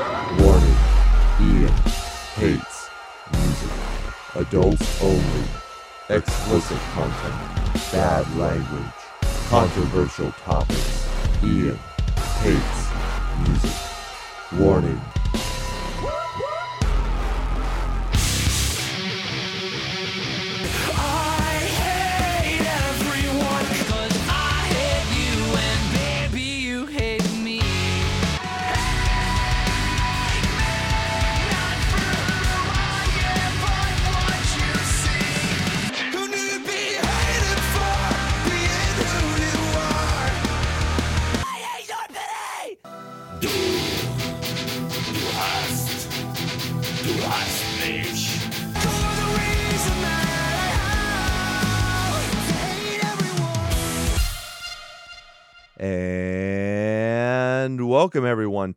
Warning Ian hates music. Adults only. Explicit content. Bad language. Controversial topics. Ian hates music. Warning.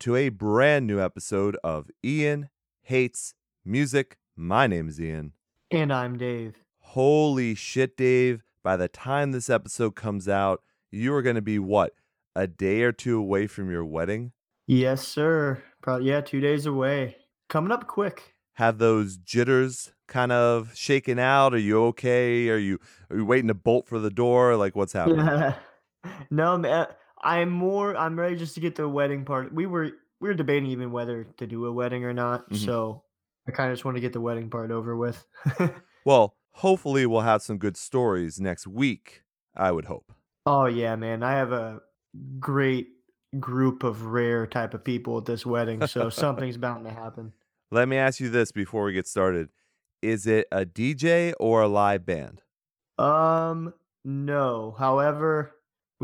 To a brand new episode of Ian Hates Music. My name is Ian. And I'm Dave. Holy shit, Dave. By the time this episode comes out, you are going to be what? A day or two away from your wedding? Yes, sir. Probably yeah, two days away. Coming up quick. Have those jitters kind of shaken out? Are you okay? Are you are you waiting to bolt for the door? Like what's happening? no, man. I'm more. I'm ready just to get the wedding part. We were we were debating even whether to do a wedding or not. Mhm. So I kind of just want to get the wedding part over with. Well, hopefully we'll have some good stories next week, I would hope. oh yeah, man. I have a great group of rare type of people at this wedding, so something's bound to happen. Let me ask you this before we get started. Is it a DJ or a live band? Um, no. However,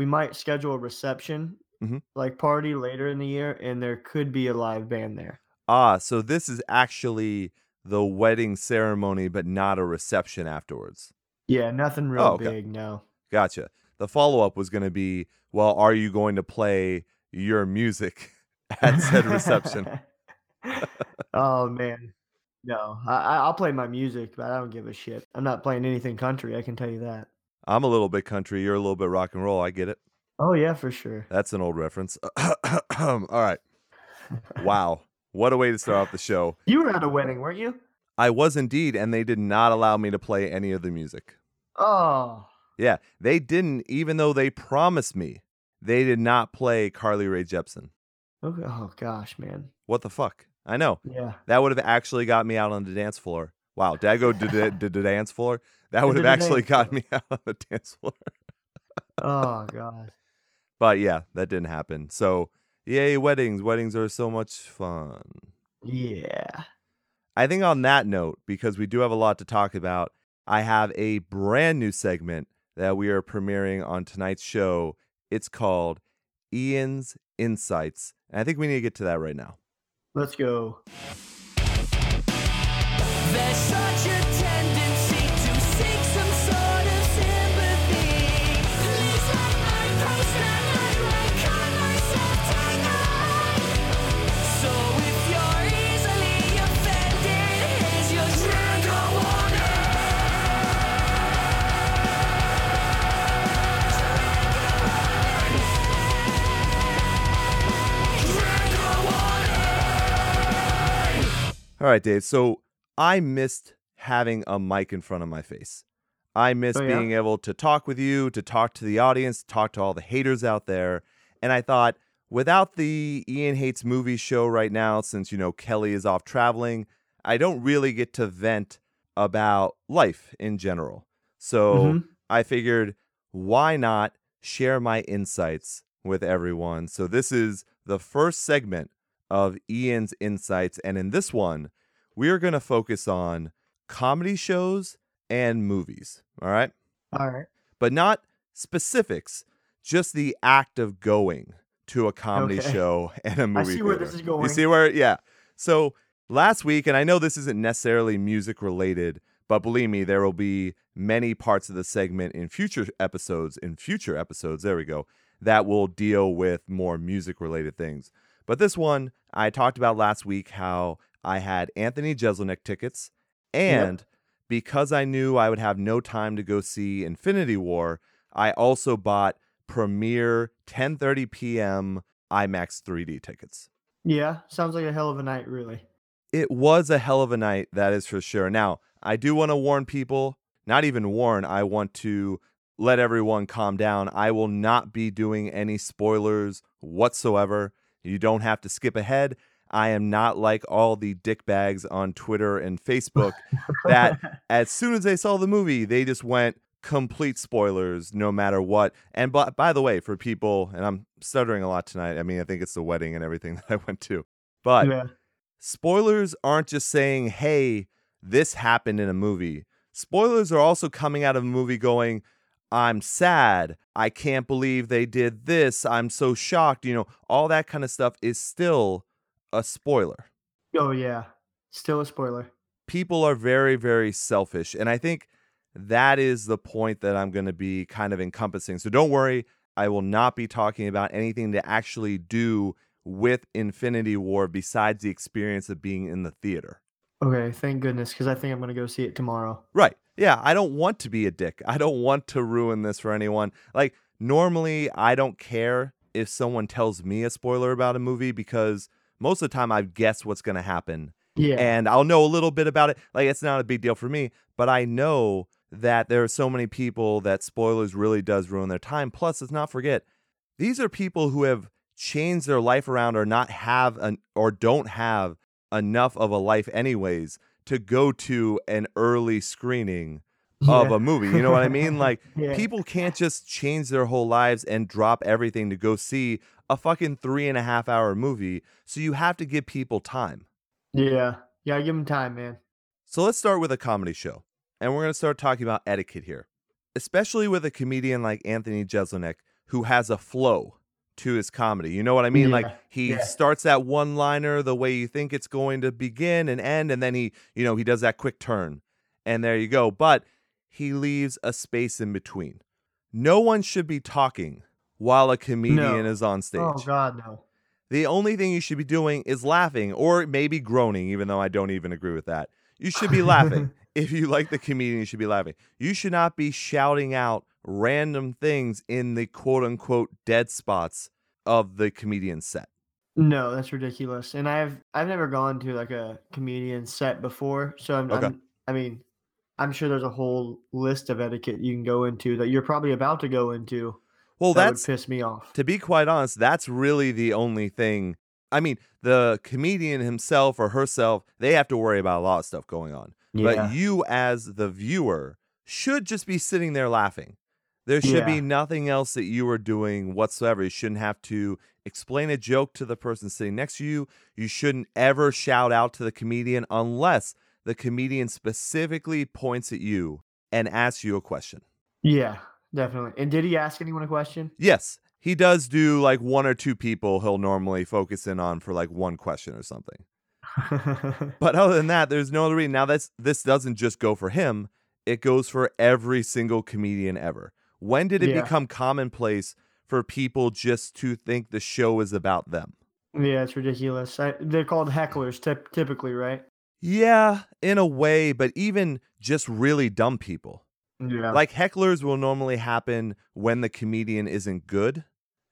we might schedule a reception Mhm. like party later in the year, and there could be a live band there. Ah, so this is actually the wedding ceremony, but not a reception afterwards. Yeah, nothing real Oh, okay. big, no. Gotcha. The follow up was going to be well, are you going to play your music at said reception? oh man, no. I- I'll play my music, but I don't give a shit. I'm not playing anything country. I can tell you that. I'm a little bit country. You're a little bit rock and roll. I get it. Oh yeah, for sure. That's an old reference. All right. Wow. What a way to start off the show. You were at a wedding, weren't you? I was indeed, and they did not allow me to play any of the music. Oh, Yeah, they didn't, even though they promised me, they did not play Carly Rae Jepsen. okay. oh gosh, man. What the fuck? I know. Yeah. That would have actually got me out on the dance floor. Wow, did I go to the, to the dance floor? That would have actually dance got me out on the dance floor. Oh god. But yeah, that didn't happen. So, yay, weddings. Weddings are so much fun. Yeah. I think on that note, because we do have a lot to talk about, I have a brand new segment that we are premiering on tonight's show. It's called Ian's Insights. And I think we need to get to that right now. Let's go. All right, Dave. So I missed having a mic in front of my face. I miss Oh, yeah? being able to talk with you, to talk to the audience, talk to all the haters out there. And I thought, without the Ian Hates Movies show right now, since, you know, Kelly is off traveling, I don't really get to vent about life in general. So Mhm. I figured, why not share my insights with everyone? So this is the first segment of Ian's insights. And in this one, we are going to focus on comedy shows and movies. All right. All right. But not specifics, just the act of going to a comedy Okay. show and a movie. see where theater. this is going. You see where, yeah. So last week, and I know this isn't necessarily music related, but believe me, there will be many parts of the segment in future episodes, in future episodes, there we go, that will deal with more music related things. But this one, I talked about last week how I had Anthony Jeselnik tickets, and because I knew I would have no time to go see Infinity War, I also bought premiere 10:30 p.m. IMAX 3D tickets. Yeah, sounds like a hell of a night, really. It was a hell of a night, that is for sure. Now, I do want to warn people, not even warn, I want to let everyone calm down. I will not be doing any spoilers whatsoever. You don't have to skip ahead. I am not like all the dickbags on Twitter and Facebook that as soon as they saw the movie, they just went complete spoilers no matter what. And by, by the way, for people, and I'm stuttering a lot tonight, I mean, I think it's the wedding and everything that I went to, but yeah. spoilers aren't just saying, hey, this happened in a movie. Spoilers are also coming out of a movie going, I'm sad. I can't believe they did this. I'm so shocked. You know, all that kind of stuff is still a spoiler. Oh yeah. Still a spoiler. People are very, very selfish. And I think that is the point that I'm going to be kind of encompassing. So don't worry. I will not be talking about anything to actually do with Infinity War besides the experience of being in the theater. Okay, thank goodness, because I think I'm gonna go see it tomorrow. Right. Yeah, I don't want to be a dick. I don't want to ruin this for anyone. Like, normally, I don't care if someone tells me a spoiler about a movie because most of the time I've guessed what's going to happen Yeah. and I'll know a little bit about it. Like, it's not a big deal for me, but I know that there are so many people that spoilers really does ruin their time. Plus, let's not forget, these are people who have changed their life around or not have an or don't have enough of a life anyways to go to an early screening of a movie. You know what I mean? Like Yeah. people can't just change their whole lives and drop everything to go see a fucking three and a half hour movie. So you have to give people time. Yeah. Yeah, give them time, man. So let's start with a comedy show. And we're going to start talking about etiquette here, especially with a comedian like Anthony Jeselnik who has a flow to his comedy. You know what I mean? Like he yeah. starts that one liner the way you think it's going to begin and end, and then he, you know, he does that quick turn. And there you go. But he leaves a space in between. No one should be talking while a comedian is on oh, stage. Oh God, no. The only thing you should be doing is laughing or maybe groaning, even though I don't even agree with that. You should be laughing. if you like the comedian, you should be laughing. You should not be shouting out random things in the quote unquote dead spots of the comedian set. No, that's ridiculous. And I've I've never gone to like a comedian set before, so I'm, Okay. I'm I mean, I'm sure there's a whole list of etiquette you can go into that you're probably about to go into. Well, that that's would piss me off. to be quite honest, that's really the only thing. I mean, the comedian himself or herself, they have to worry about a lot of stuff going on. Yeah. But you, as the viewer, should just be sitting there laughing. There should be nothing else that you are doing whatsoever. You shouldn't have to explain a joke to the person sitting next to you. You shouldn't ever shout out to the comedian unless the comedian specifically points at you and asks you a question. yeah, definitely. And did he ask anyone a question? Yes, he does do like one or two people he'll normally focus in on for like one question or something. But other than that, there's no other reason. Now that's this doesn't just go for him; it goes for every single comedian ever. When did it Yeah. become commonplace for people just to think the show is about them? yeah, it's ridiculous. I, they're called hecklers, typ- typically, right? Yeah, in a way, but even just really dumb people. Yeah. Like hecklers will normally happen when the comedian isn't good,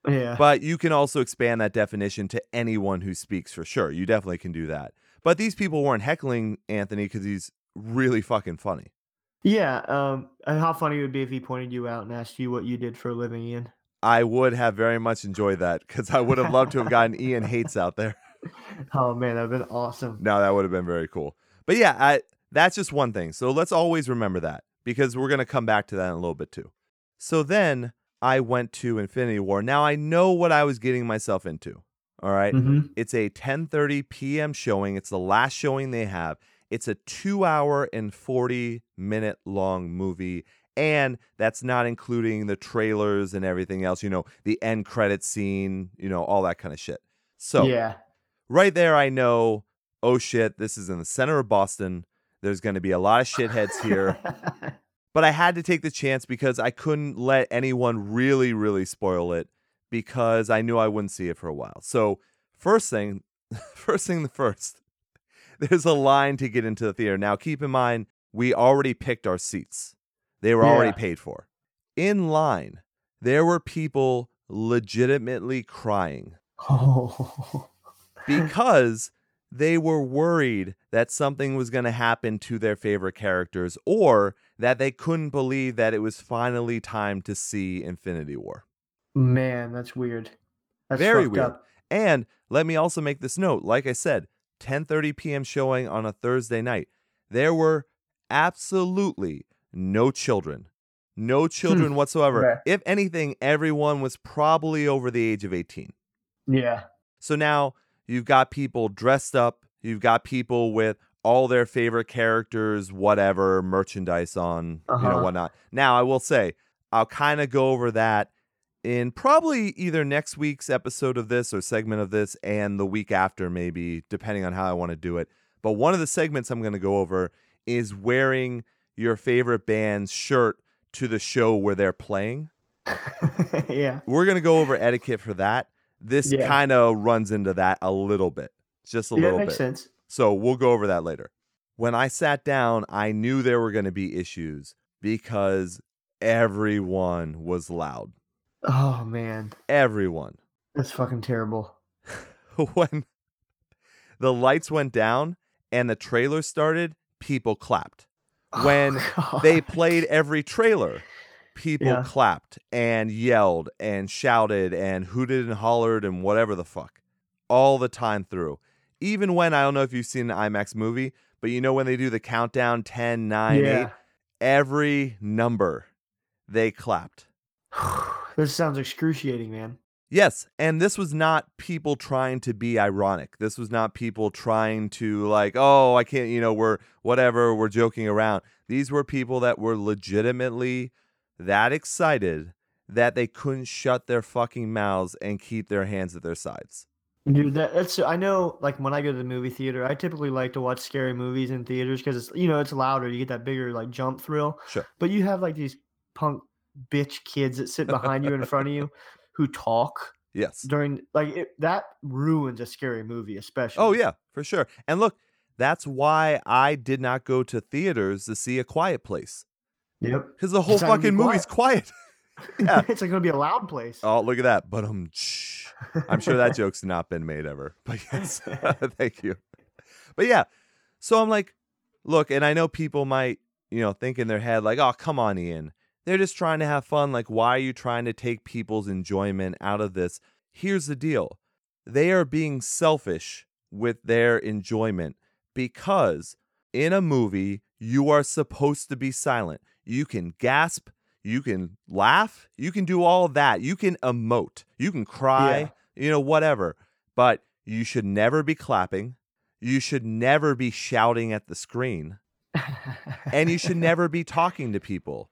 yeah. but you can also expand that definition to anyone who speaks for sure. You definitely can do that. But these people weren't heckling Anthony because he's really fucking funny. Yeah. Um. and how funny it would be if he pointed you out and asked you what you did for a living, Ian. I would have very much enjoyed that because I would have loved to have gotten Ian Hates out there. Oh man, that'd been awesome. No, that would have been very cool. But yeah, I, that's just one thing. So let's always remember that because we're going to come back to that in a little bit too. So then I went to Infinity War. Now I know what I was getting myself into. All right? hmm It's a 10:30 p.m. showing. It's the last showing they have. It's a 2 hour and 40 minute long movie and that's not including the trailers and everything else, you know, the end credit scene, you know, all that kind of shit. So, yeah. right there I know, oh shit, this is in the center of Boston. There's going to be a lot of shitheads here. but I had to take the chance because I couldn't let anyone really, really spoil it because I knew I wouldn't see it for a while. So, first thing, first thing the first, there's a line to get into the theater. Now, keep in mind, we already picked our seats, they were already paid for. In line, there were people legitimately crying. oh. because they were worried that something was going to happen to their favorite characters or that they couldn't believe that it was finally time to see Infinity War. Man, that's weird. That's Very weird. Up. And let me also make this note. Like I said, 10:30 p.m. showing on a Thursday night. There were absolutely no children. No children whatsoever. If anything, everyone was probably over the age of 18. Yeah. So now you've got people dressed up, you've got people with all their favorite characters, whatever, merchandise on, you know, Uh-huh. whatnot. Now I will say, I'll kind of go over that in probably either next week's episode of this or segment of this and the week after, maybe, depending on how I want to do it. But one of the segments I'm going to go over is wearing your favorite band's shirt to the show where they're playing yeah. we're gonna go over etiquette for that. This Yeah. kind of runs into that a little bit, just a yeah, little makes bit. sense. So we'll go over that later. When I sat down, I knew there were going to be issues because everyone was loud. Oh man, Everyone. that's fucking terrible. when the lights went down and the trailer started, people clapped. Oh, when Oh, they played every trailer. People Yeah. clapped and yelled and shouted and hooted and hollered and whatever the fuck all the time through. Even when I don't know if you've seen an IMAX movie, but you know when they do the countdown 10, 9, 8, every number they clapped. this sounds excruciating, man. Yes, and this was not people trying to be ironic. This was not people trying to like, oh, I can't, you know, we're whatever, we're joking around. These were people that were legitimately that excited that they couldn't shut their fucking mouths and keep their hands at their sides. Dude, that, that's I know. Like when I go to the movie theater, I typically like to watch scary movies in theaters because it's you know it's louder. You get that bigger like jump thrill. Sure. But you have like these punk bitch kids that sit behind you in front of you who talk Yes. during like it, that ruins a scary movie, especially. Oh yeah, for sure. And look, that's why I did not go to theaters to see A Quiet Place Yep. because the whole It's fucking movie's quiet. Yeah. it's like gonna be a loud place. Oh, look at that. But um, I'm sure that joke's not been made ever. But yes, thank you. But yeah, so I'm like, look, and I know people might, you know, think in their head, like, oh, come on, Ian. They're just trying to have fun. Like, why are you trying to take people's enjoyment out of this? Here's the deal they are being selfish with their enjoyment because in a movie, you are supposed to be silent. You can gasp, you can laugh, you can do all that. You can emote, you can cry, you know, whatever. But you should never be clapping. You should never be shouting at the screen. And you should never be talking to people.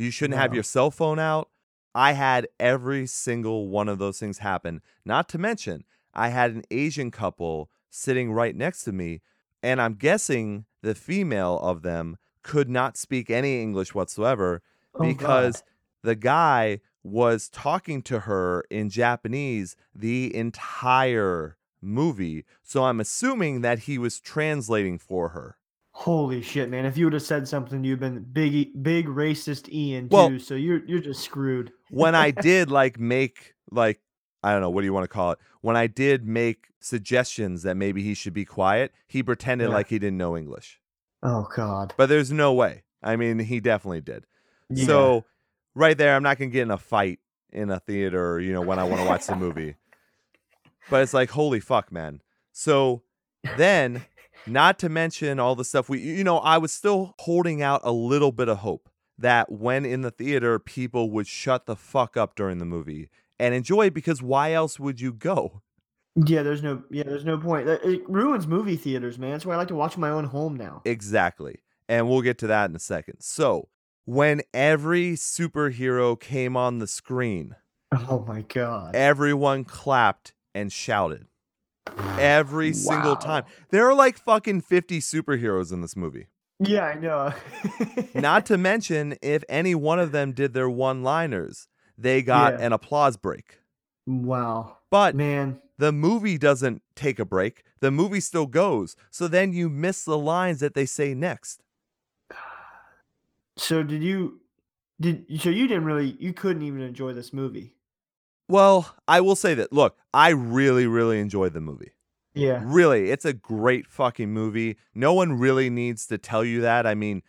You shouldn't have your cell phone out. I had every single one of those things happen. Not to mention, I had an Asian couple sitting right next to me, and I'm guessing the female of them could not speak any English whatsoever Oh, God. because the guy was talking to her in Japanese the entire movie. So I'm assuming that he was translating for her. Holy shit, man! If you would have said something, you've been big, big racist Ian too. Well- so you're you're just screwed. When I did like make like I don't know what do you want to call it? When I did make suggestions that maybe he should be quiet, he pretended Yeah. like he didn't know English. Oh God. But there's no way. I mean, he definitely did. Yeah. So right there, I'm not gonna get in a fight in a theater, you know, when I want to watch the movie. But it's like, holy fuck, man. So then, not to mention all the stuff we, you know, I was still holding out a little bit of hope that when in the theater, people would shut the fuck up during the movie and enjoy it because why else would you go? Yeah, there's no yeah, there's no point. It it ruins movie theaters, man. That's why I like to watch my own home now. Exactly. And we'll get to that in a second. So, when every superhero came on the screen, Oh my God. everyone clapped and shouted every single time. There are like fucking 50 superheroes in this movie. Yeah, I know. Not to mention, if any one of them did their one liners, they got Yeah. an applause break. wow, But man. the movie doesn't take a break, the movie still goes. So then you miss the lines that they say next. So did you? Did so you didn't really? You couldn't even enjoy this movie. Well, I will say that. Look, I really, really enjoyed the movie. Yeah. Really, it's a great fucking movie. No one really needs to tell you that. I mean,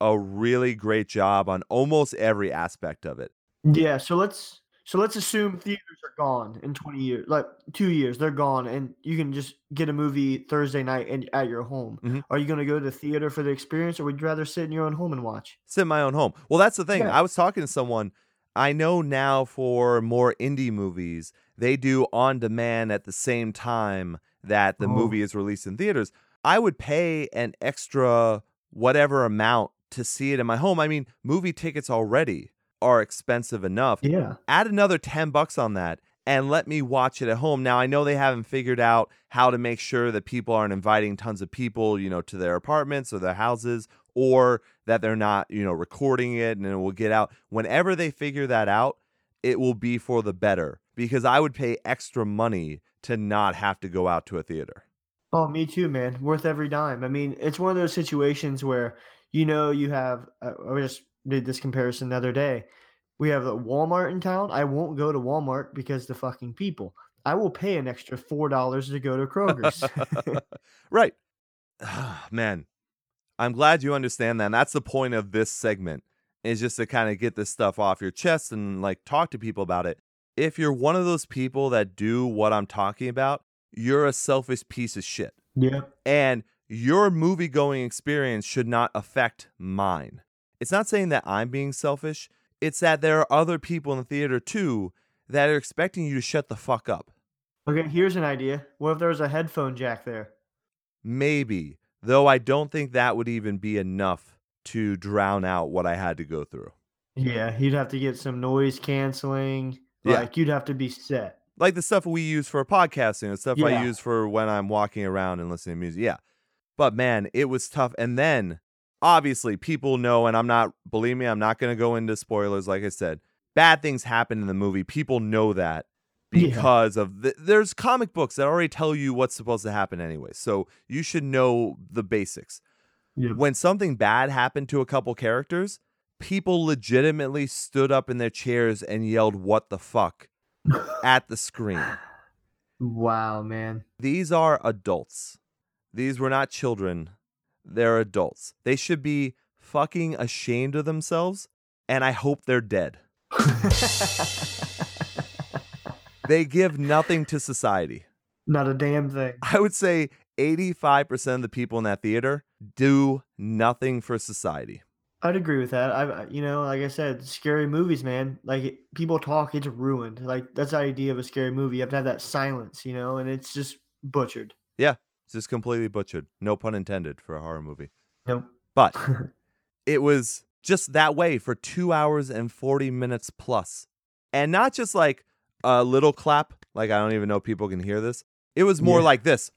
a really great job on almost every aspect of it. Yeah. So let's so let's assume theaters are gone in 20 years, like two years, they're gone, and you can just get a movie Thursday night and at your home. Mhm. Are you going to go to the theater for the experience, or would you rather sit in your own home and watch? Sit in my own home. Well, that's the thing. Yeah. I was talking to someone. I know now for more indie movies, they do on demand at the same time that the Oh. movie is released in theaters. I would pay an extra whatever amount to see it in my home. I mean, movie tickets already are expensive enough. Yeah. add another 10 bucks on that and let me watch it at home. Now I know they haven't figured out how to make sure that people aren't inviting tons of people, you know, to their apartments or their houses or that they're not, you know, recording it and it will get out. Whenever they figure that out, it will be for the better because I would pay extra money to not have to go out to a theater. Oh, me too, man. Worth every dime. I mean, it's one of those situations where you know you have. Uh, I just did this comparison the other day. We have a Walmart in town. I won't go to Walmart because the fucking people. I will pay an extra four dollars to go to Kroger's. right. Man, I'm glad you understand that. And that's the point of this segment is just to kind of get this stuff off your chest and like talk to people about it. If you're one of those people that do what I'm talking about, you're a selfish piece of shit. yeah. And your movie going experience should not affect mine. It's not saying that I'm being selfish, it's that there are other people in the theater too that are expecting you to shut the fuck up. Okay, here's an idea. What if there was a headphone jack there? Maybe, though I don't think that would even be enough to drown out what I had to go through. Yeah, you'd have to get some noise canceling. Yeah. Like you'd have to be set. Like the stuff we use for podcasting, the stuff I use for when I'm walking around and listening to music. Yeah. But man, it was tough. And then obviously people know, and I'm not, believe me, I'm not going to go into spoilers. Like I said, bad things happen in the movie. People know that Yeah. because of the, there's comic books that already tell you what's supposed to happen anyway. So you should know the basics. Yep. when something bad happened to a couple characters, people legitimately stood up in their chairs and yelled, What the fuck? at the screen. Wow, man. These are adults. These were not children. They're adults. They should be fucking ashamed of themselves, and I hope they're dead. They give nothing to society. Not a damn thing. I would say 85% of the people in that theater do nothing for society. I'd agree with that. I, you know, like I said, scary movies, man. Like people talk, it's ruined. Like that's the idea of a scary movie. You have to have that silence, you know, and it's just butchered. Yeah, it's just completely butchered. No pun intended for a horror movie. Nope. But it was just that way for two hours and 40 minutes. And not just like a little clap, like I don't even know people can hear this. It was more Yeah. like this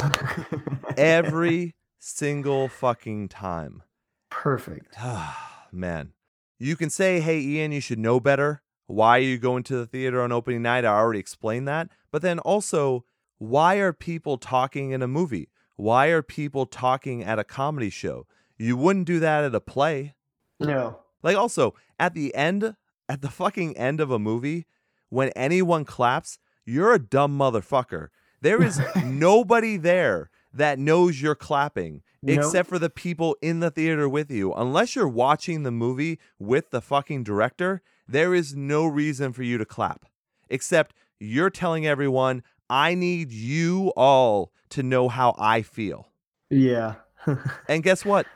every single fucking time. Perfect. Man, you can say, hey, Ian, you should know better. Why are you going to the theater on opening night? I already explained that. But then also, why are people talking in a movie? Why are people talking at a comedy show? You wouldn't do that at a play. No. Like, also, at the end, at the fucking end of a movie, when anyone claps, you're a dumb motherfucker. There is nobody there that knows you're clapping Nope. except for the people in the theater with you. Unless you're watching the movie with the fucking director, there is no reason for you to clap. Except you're telling everyone, I need you all to know how I feel. Yeah. And guess what?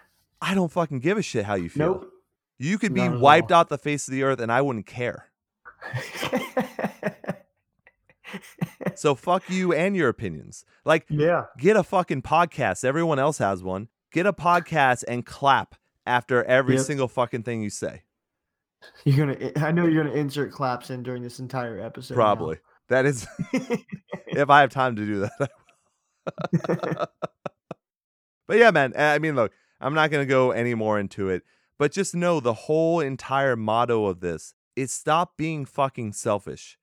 I don't fucking give a shit how you feel. nope. You could be wiped all. out the face of the earth and I wouldn't care. So fuck you and your opinions. Like, yeah. get a fucking podcast. Everyone else has one. Get a podcast and clap after every Yep. single fucking thing you say. You're gonna. I know you're gonna insert claps in during this entire episode. now. Probably. That is, if I have time to do that. But yeah, man. I mean, look, I'm not going to go any more into it, but just know the whole entire motto of this is stop being fucking selfish.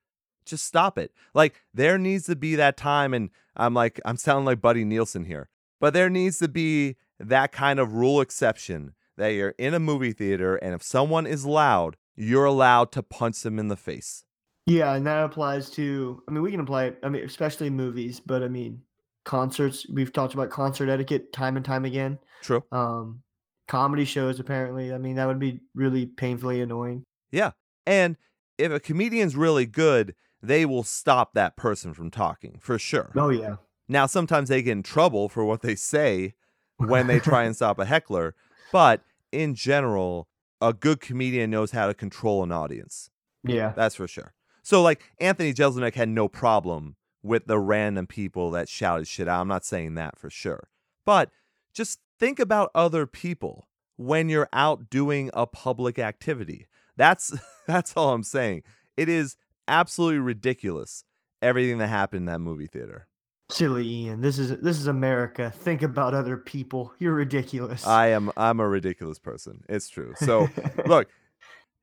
Just stop it. Like, there needs to be that time, and I'm like, I'm sounding like Buddy Nielsen here, but there needs to be that kind of rule exception that you're in a movie theater, and if someone is loud, you're allowed to punch them in the face. Yeah, and that applies to. I mean, we can apply it. I mean, especially movies, but I mean, concerts. We've talked about concert etiquette time and time again. True. Um, comedy shows. Apparently, I mean, that would be really painfully annoying. Yeah. And if a comedian's really good, they will stop that person from talking for sure. Oh yeah. Now, sometimes they get in trouble for what they say when they try and stop a heckler, but in general, a good comedian knows how to control an audience. Yeah. That's for sure. So, like, Anthony Jeselnik had no problem with the random people that shouted shit out. I'm not saying that for sure. But just think about other people when you're out doing a public activity. That's that's all I'm saying. It is absolutely ridiculous everything that happened in that movie theater. Silly Ian. This is this is America. Think about other people. You're ridiculous. I am I'm a ridiculous person. It's true. So look,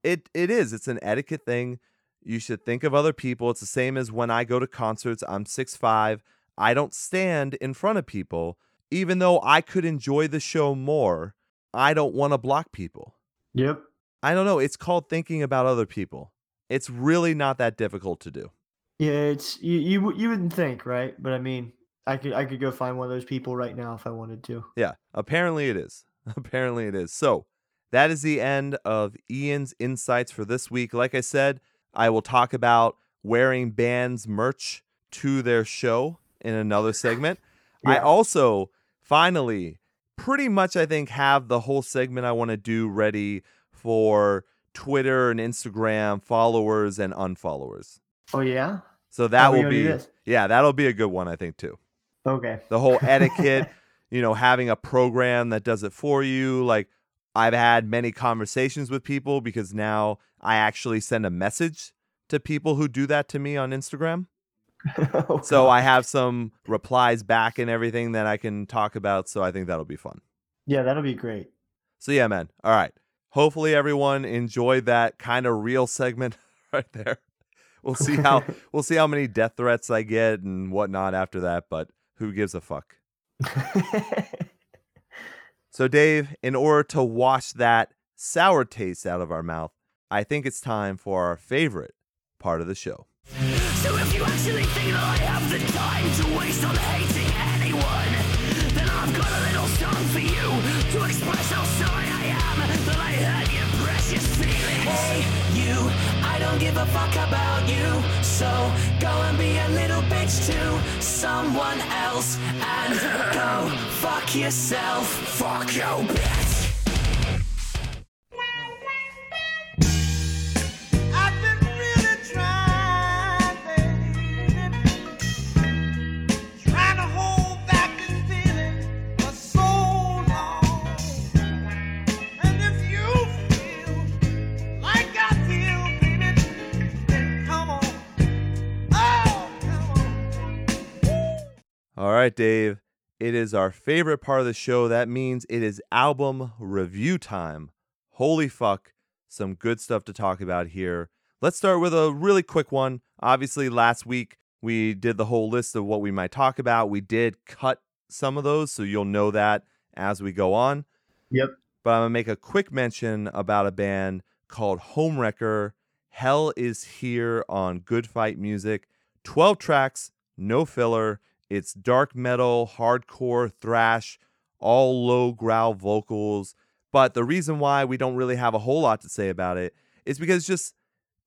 it it is. It's an etiquette thing. You should think of other people. It's the same as when I go to concerts. I'm 6'5. I don't stand in front of people. Even though I could enjoy the show more, I don't want to block people. Yep. I don't know. It's called thinking about other people. It's really not that difficult to do. Yeah, it's you, you. You wouldn't think, right? But I mean, I could I could go find one of those people right now if I wanted to. Yeah, apparently it is. Apparently it is. So that is the end of Ian's insights for this week. Like I said, I will talk about wearing bands merch to their show in another segment. I also finally pretty much I think have the whole segment I want to do ready for Twitter and Instagram followers and unfollowers. Oh yeah. So that How will be yeah, that'll be a good one I think too Okay. the whole etiquette, you know, having a program that does it for you. Like I've had many conversations with people because now I actually send a message to people who do that to me on Instagram. Oh, So I have some replies back and everything that I can talk about. So I think that'll be fun. yeah, that'll be great. So yeah, man. All right. Hopefully everyone enjoyed that kind of real segment right there. We'll see how we'll see how many death threats I get and whatnot after that, but who gives a fuck? So, Dave, in order to wash that sour taste out of our mouth, I think it's time for our favorite part of the show. So if you actually think that I have the time to waste on hating anyone, then I've got a little song for you to express how sorry I am that I hurt your precious feelings. Hey, you, I don't give a fuck about you. So go and be a little bitch to someone else and go fuck yourself. Fuck you, bitch. All right, Dave, it is our favorite part of the show. That means it is album review time. Holy fuck, some good stuff to talk about here. Let's start with a really quick one. Obviously, last week we did the whole list of what we might talk about. We did cut some of those, so you'll know that as we go on. Yep. but I'm gonna make a quick mention about a band called Homewrecker. Hell is here on Good Fight Music. 12 tracks, no filler. It's dark metal, hardcore, thrash, all low growl vocals. But the reason why we don't really have a whole lot to say about it is because it's just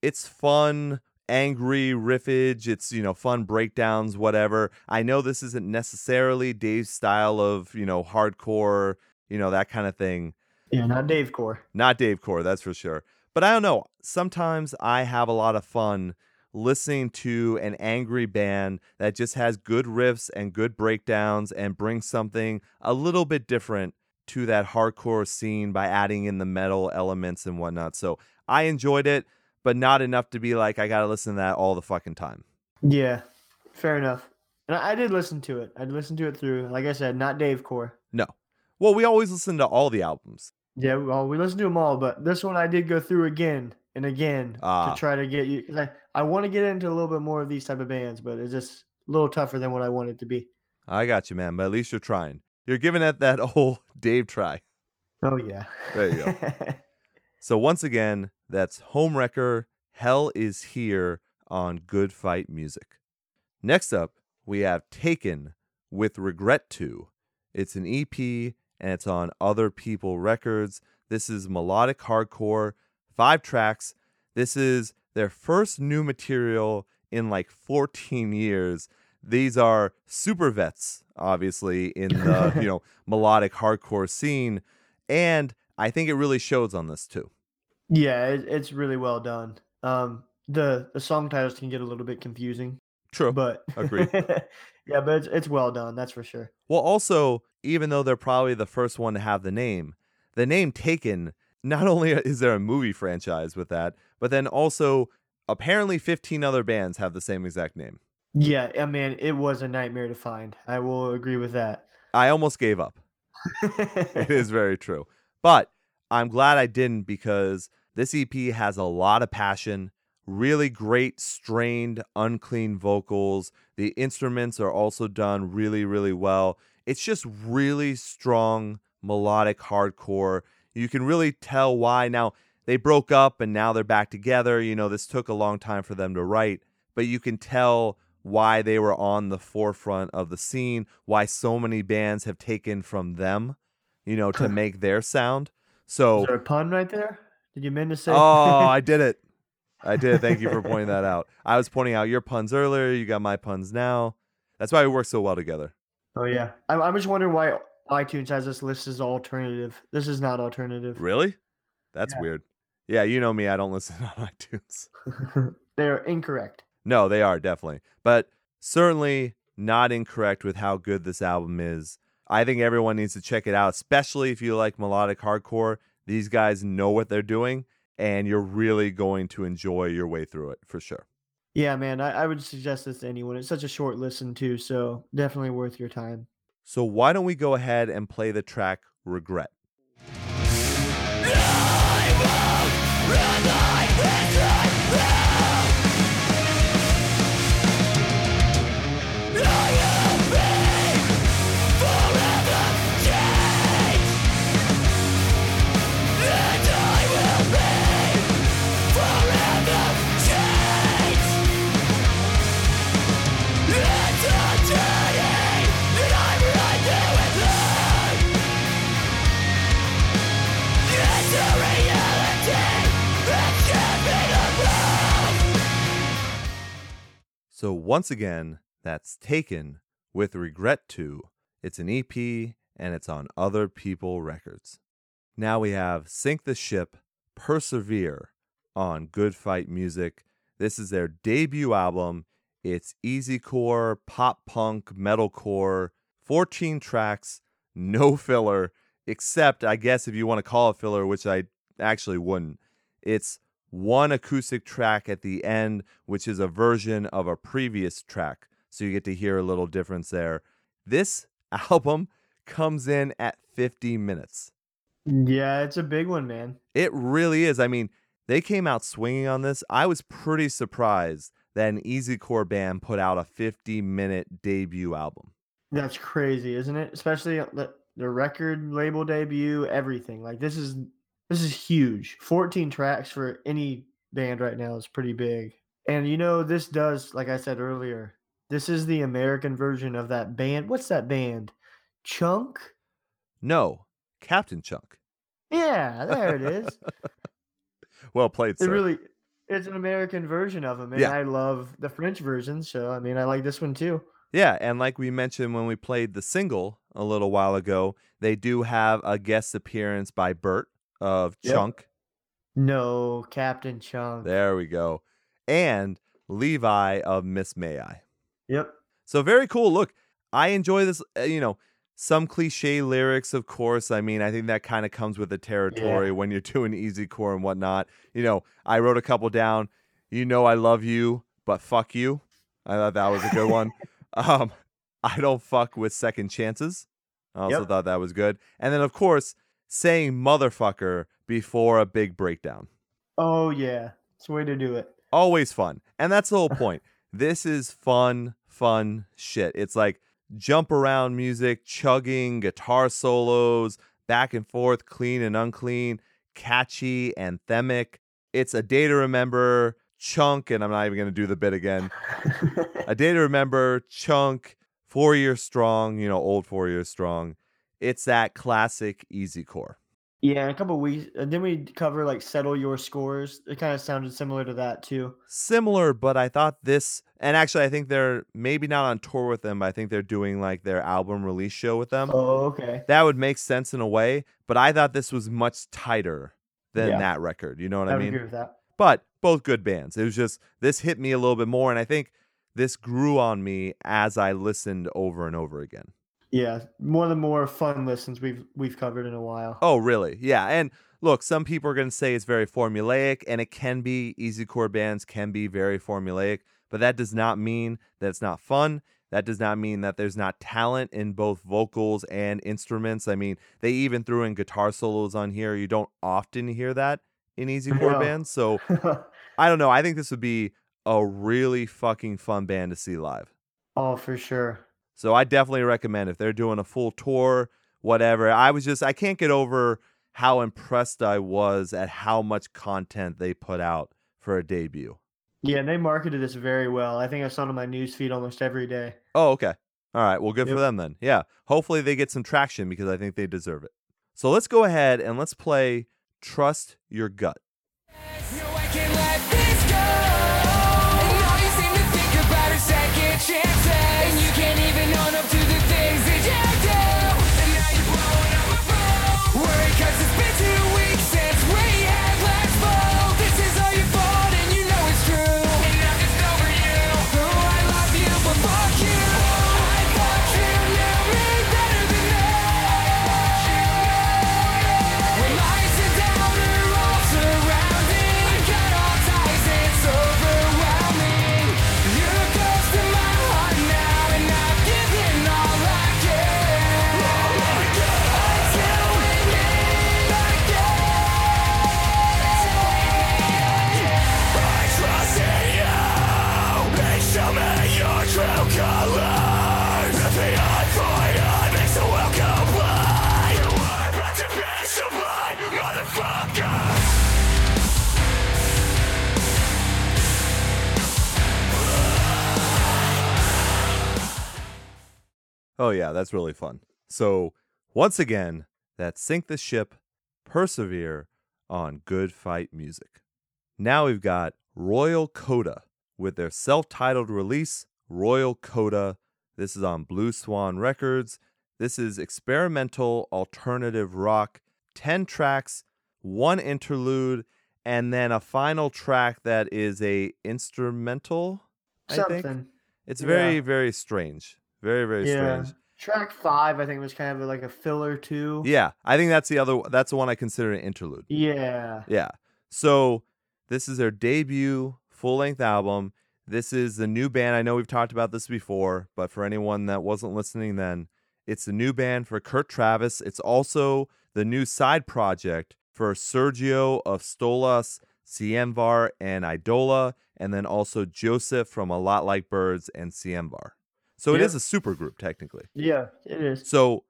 it's fun, angry riffage. It's you know fun breakdowns, whatever. I know this isn't necessarily Dave's style of you know hardcore, you know that kind of thing. Yeah, not Dave Core. Not Dave Core, that's for sure. But I don't know. Sometimes I have a lot of fun listening to an angry band that just has good riffs and good breakdowns and brings something a little bit different to that hardcore scene by adding in the metal elements and whatnot. So I enjoyed it, but not enough to be like, I got to listen to that all the fucking time. Yeah, fair enough. And I, did listen to it. I listened to it through. Like I said, not Dave Core. No. Well, we always listen to all the albums. Yeah, well, we listened to them all, but this one I did go through again and again Ah. to try to get you. 'cause I, I want to get into a little bit more of these type of bands, but it's just a little tougher than what I want it to be. I got you, man, but at least you're trying. You're giving it that old Dave try. Oh yeah. There you go. So once again, that's Homewrecker. Hell is here on Good Fight Music. Next up, we have Taken with Regret To. It's an EP and it's on Other People Records. This is melodic hardcore, five tracks. This is their first new material in like 14 years. These are super vets, obviously, in the you know melodic hardcore scene, and I think it really shows on this too. Yeah, it, it's really well done. Um, the the song titles can get a little bit confusing, True. but agree. yeah, but it's, it's well done. That's for sure. Well, also, even though they're probably the first one to have the name, the name Taken, not only is there a movie franchise with that, but then also apparently 15 other bands have the same exact name. Yeah, I mean, it was a nightmare to find. I will agree with that. I almost gave up. It is very true. But I'm glad I didn't because this EP has a lot of passion, really great, strained, unclean vocals. The instruments are also done really, really well. It's just really strong, melodic hardcore. You can really tell why. Now, they broke up and now they're back together. You know, this took a long time for them to write, but you can tell why they were on the forefront of the scene, why so many bands have taken from them, you know, to make their sound. So, Is there a pun right there? Did you mean to say? oh, I did it. I did. Thank you for pointing that out. I was pointing out your puns earlier. You got my puns now. That's why we work so well together. Oh yeah, I'm, I'm just wondering why iTunes has this list as alternative. This is not alternative. Really? That's Yeah. weird. Yeah, you know me. I don't listen on iTunes. They're incorrect. No, they are definitely, but certainly not incorrect with how good this album is. I think everyone needs to check it out, especially if you like melodic hardcore. These guys know what they're doing, and you're really going to enjoy your way through it for sure. Yeah, man, I, I would suggest this to anyone. It's such a short listen too, so definitely worth your time. So, why don't we go ahead and play the track Regret? Once again, that's taken with regret to. It's an EP and it's on Other People Records. Now we have Sink the Ship, Persevere on Good Fight Music. This is their debut album. It's easy core, pop punk, metalcore, 14 tracks, no filler, except I guess if you want to call it filler, which I actually wouldn't. It's one acoustic track at the end, which is a version of a previous track. So you get to hear a little difference there. This album comes in at 50 minutes. Yeah, it's a big one, man. It really is. I mean, they came out swinging on this. I was pretty surprised that an easycore band put out a 50 minute debut album. That's crazy, isn't it? Especially uh, the, the record label debut, everything. Like this is this is huge. 14 tracks for any band right now is pretty big. And you know, this does, like I said earlier, this is the American version of that band. What's that band? Chunk? No, Captain Chunk. Yeah, there it is. Well played, It sir. really it's an American version of them. And Yeah. I love the French version. So I mean I like this one too. Yeah, and like we mentioned when we played the single a little while ago, they do have a guest appearance by Bert of Yep. Chunk. No, Captain Chunk. There we go. And Levi of Miss May I. Yep. So very cool. Look, I enjoy this. uh, You know, some cliche lyrics, of course. I mean, I think that kind of comes with the territory when you're doing easy core and whatnot. You know, I wrote a couple down. You know, I love you, but fuck you. I thought that was a good one. um, I don't fuck with second chances. I also Yep. thought that was good. And then, of course, saying motherfucker before a big breakdown Oh yeah. It's the way to do it. always fun. And that's the whole point. this is fun, fun shit. It's like jump around music, chugging, guitar solos, back and forth, clean and unclean, catchy, anthemic. It's a day to remember, Chunk, and I'm not even going to do the bit again. A Day to Remember, Chunk, Four Years Strong, you know, old Four Years Strong. It's that classic easy core. yeah, in a couple weeks, and then we cover like settle your scores. It kind of sounded similar to that too. Similar, but I thought this, and actually, I think they're maybe not on tour with them, but I think they're doing like their album release show with them. Oh, okay. That would make sense in a way, but I thought this was much tighter than Yeah. that record. You know what I mean? I mean? agree with that. but both good bands. It was just this hit me a little bit more, and I think this grew on me as I listened over and over again. Yeah, one of the more fun listens we've we've covered in a while. Oh, really? Yeah. And look, some people are going to say it's very formulaic, and it can be. Easy core bands can be very formulaic, but that does not mean that it's not fun. That does not mean that there's not talent in both vocals and instruments. I mean, they even threw in guitar solos on here. You don't often hear that in easy core No. bands. So I don't know. I think this would be a really fucking fun band to see live. oh, for sure. So I definitely recommend if they're doing a full tour, whatever. I was just I can't get over how impressed I was at how much content they put out for a debut. Yeah, and they marketed this very well. I think I saw it on my news feed almost every day. Oh, okay. All right. Well, good for them then. Yeah. Hopefully they get some traction because I think they deserve it. So let's go ahead and let's play Trust Your Gut. Oh, yeah, that's really fun. So, once again, that's Sink the Ship, Persevere on Good Fight Music. Now we've got Royal Coda with their self titled release, Royal Coda. This is on Blue Swan Records. This is experimental alternative rock, 10 tracks, one interlude, and then a final track that is a instrumental. I think. Something. It's Yeah. very, very strange. Very, very Yeah. strange. Track five, I think, was kind of like a filler too. Yeah, I think that's the other. That's the one I consider an interlude. Yeah. Yeah. So this is their debut full length album. This is the new band. I know we've talked about this before, but for anyone that wasn't listening then, it's the new band for Kurt Travis. It's also the new side project for Sergio of Stolas, Sianvar, and Idola, and then also Joseph from A Lot Like Birds and Sianvar. So it is a super group technically. Yeah, it is. So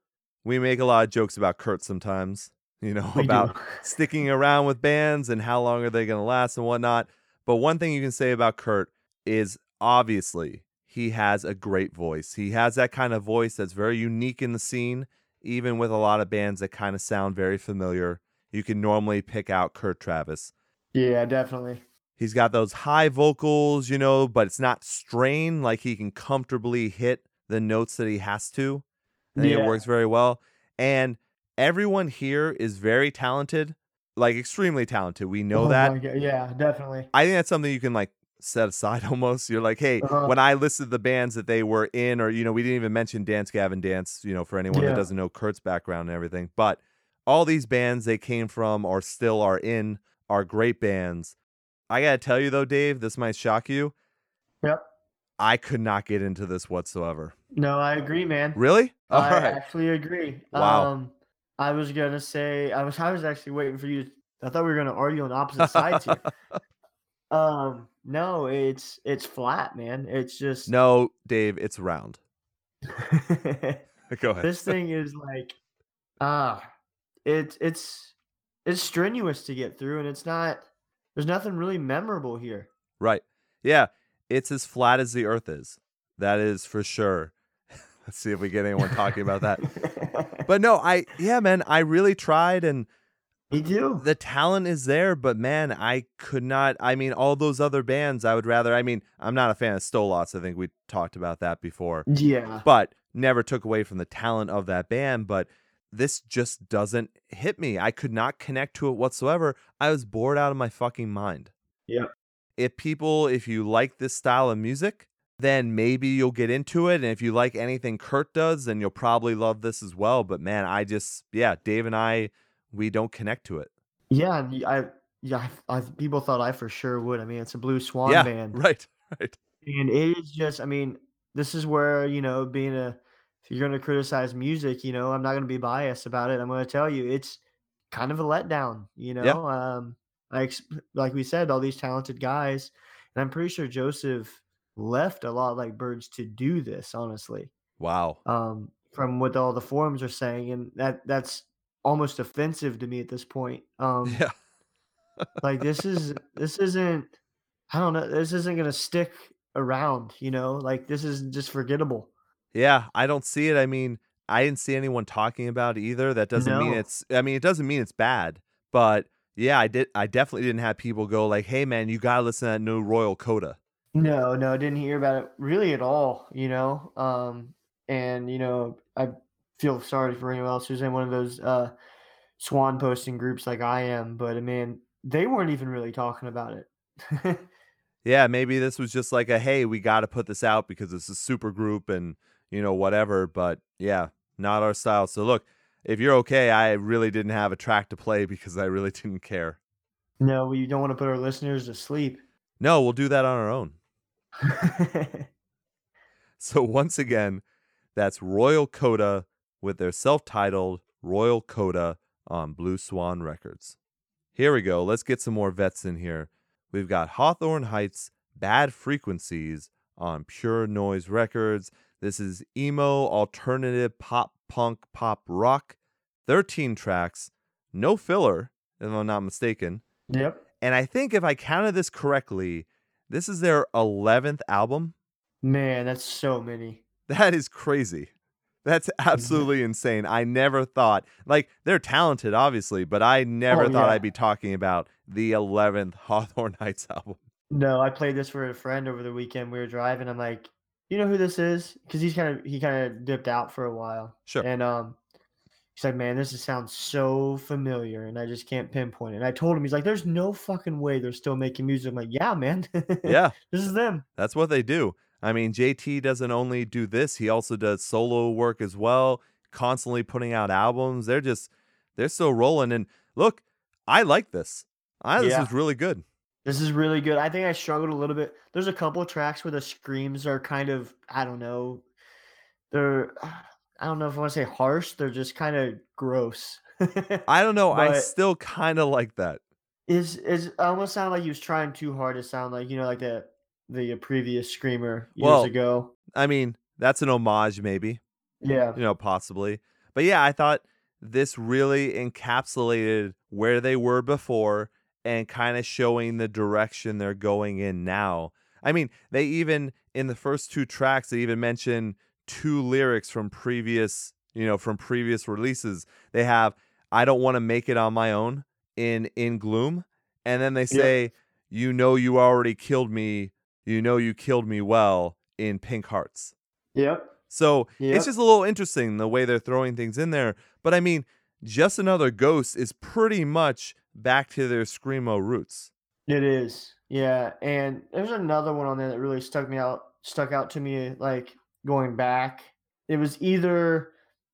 we make a lot of jokes about Kurt sometimes, you know, We about sticking around with bands and how long are they going to last and whatnot. But one thing you can say about Kurt is obviously he has a great voice. He has that kind of voice that's very unique in the scene, even with a lot of bands that kind of sound very familiar. You can normally pick out Kurt Travis. Yeah, definitely. He's got those high vocals, you know, but it's not strained. Like he can comfortably hit the notes that he has to. I think it works very well. And everyone here is very talented, like extremely talented. We know Oh that. Yeah, definitely. I think that's something you can like set aside almost. You're like, hey, Uh-huh. when I listed the bands that they were in, or you know, we didn't even mention Dance Gavin Dance, you know, for anyone Yeah. that doesn't know Kurt's background and everything. But all these bands they came from or still are in are great bands. I gotta tell you though, Dave, this might shock you. Yep. I could not get into this whatsoever. No, I agree, man. Really? All I right. actually agree. Wow. Um, I was gonna say I was I was actually waiting for you. To, I thought we were gonna argue on opposite sides here. Um, no, it's it's flat, man. It's just no, Dave, it's round. Go ahead. this thing is like ah, it's it's it's strenuous to get through, and it's not. There's nothing really memorable here. Right. Yeah. It's as flat as the earth is. That is for sure. Let's see if we get anyone talking about that. But no, I yeah, man, I really tried and Me too. the talent is there, but man, I could not. I mean, all those other bands, I would rather. I mean, I'm not a fan of Stolas. I think we talked about that before, Yeah. but never took away from the talent of that band. But this just doesn't hit me. I could not connect to it whatsoever. I was bored out of my fucking mind. Yeah. If people, if you like this style of music, then maybe you'll get into it. And if you like anything Kurt does, then you'll probably love this as well. But man, I just, yeah, Dave and I, we don't connect to it. Yeah, I, yeah, I, I people thought I for sure would. I mean, it's a Blue Swan yeah, band, right, right. and it is just. I mean, this is where you know, being a if you're going to criticize music, you know, I'm not going to be biased about it. I'm going to tell you, it's kind of a letdown. You know, Yeah. um, I ex- like we said, all these talented guys, and I'm pretty sure Joseph left a lot like birds to do this. Honestly, Wow. um, from what all the forums are saying, and that that's almost offensive to me at this point. Um, Yeah. like this is this isn't I don't know this isn't gonna stick around. You know, like this is just forgettable. Yeah, I don't see it. I mean, I didn't see anyone talking about it either. That doesn't mean it's I mean, it doesn't mean it's bad, but yeah, I did I definitely didn't have people go like, "Hey man, you got to listen to that new Royal Coda." No, no, I didn't hear about it really at all. You know, um, and you know I feel sorry for anyone else who's in one of those uh, swan posting groups like I am. But I mean, they weren't even really talking about it. Yeah, maybe this was just like a, "Hey, we got to put this out because it's a super group and, you know, whatever." But yeah, not our style. So look, if you're okay, I really didn't have a track to play because I really didn't care. no, we don't want to put our listeners to sleep. No, we'll do that on our own. So once again, that's Royal Coda with their self-titled Royal Coda on Blue Swan Records. Here we go. Let's get some more vets in here. We've got Hawthorne Heights Bad Frequencies on Pure Noise Records. This is emo, alternative, pop, punk, pop, rock. 13 tracks, no filler, if I'm not mistaken. yep. And I think if I counted this correctly, this is their 11th album. Man, that's so many. That is crazy. That's absolutely insane. I never thought, like, they're talented, obviously, but I never Oh, thought yeah. I'd be talking about the 11th Hawthorne Heights album. No, I played this for a friend over the weekend. We were driving. I'm like, you know who this is? Because he's kind of he kind of dipped out for a while. Sure. And um, he's like, man, this is, sounds so familiar, and I just can't pinpoint it. And I told him, he's like, there's no fucking way they're still making music. I'm like, yeah, man. Yeah, this is them. that's what they do. I mean, JT doesn't only do this, he also does solo work as well, constantly putting out albums. They're just, they're still rolling. And look, I like this. I, this is really good. This is really good. I think I struggled a little bit. There's a couple of tracks where the screams are kind of, I don't know, they're, I don't know if I want to say harsh. They're just kind of gross. I don't know. I still kind of like that. Is is it almost sounded like he was trying too hard to sound like you know like the the previous screamer years Well, ago. I mean, that's an homage, maybe. Yeah, you know, possibly. But yeah, I thought this really encapsulated where they were before and kind of showing the direction they're going in now. I mean, they even in the first two tracks they even mention two lyrics from previous, you know, from previous releases. They have I don't want to make it on my own in in gloom and then they say you know you already killed me, you know you killed me well in pink hearts. yep, So Yep. it's just a little interesting the way they're throwing things in there. But I mean, just another ghost is pretty much back to their screamo roots. it is. Yeah, and there's another one on there that really stuck me out, stuck out to me like going back. It was either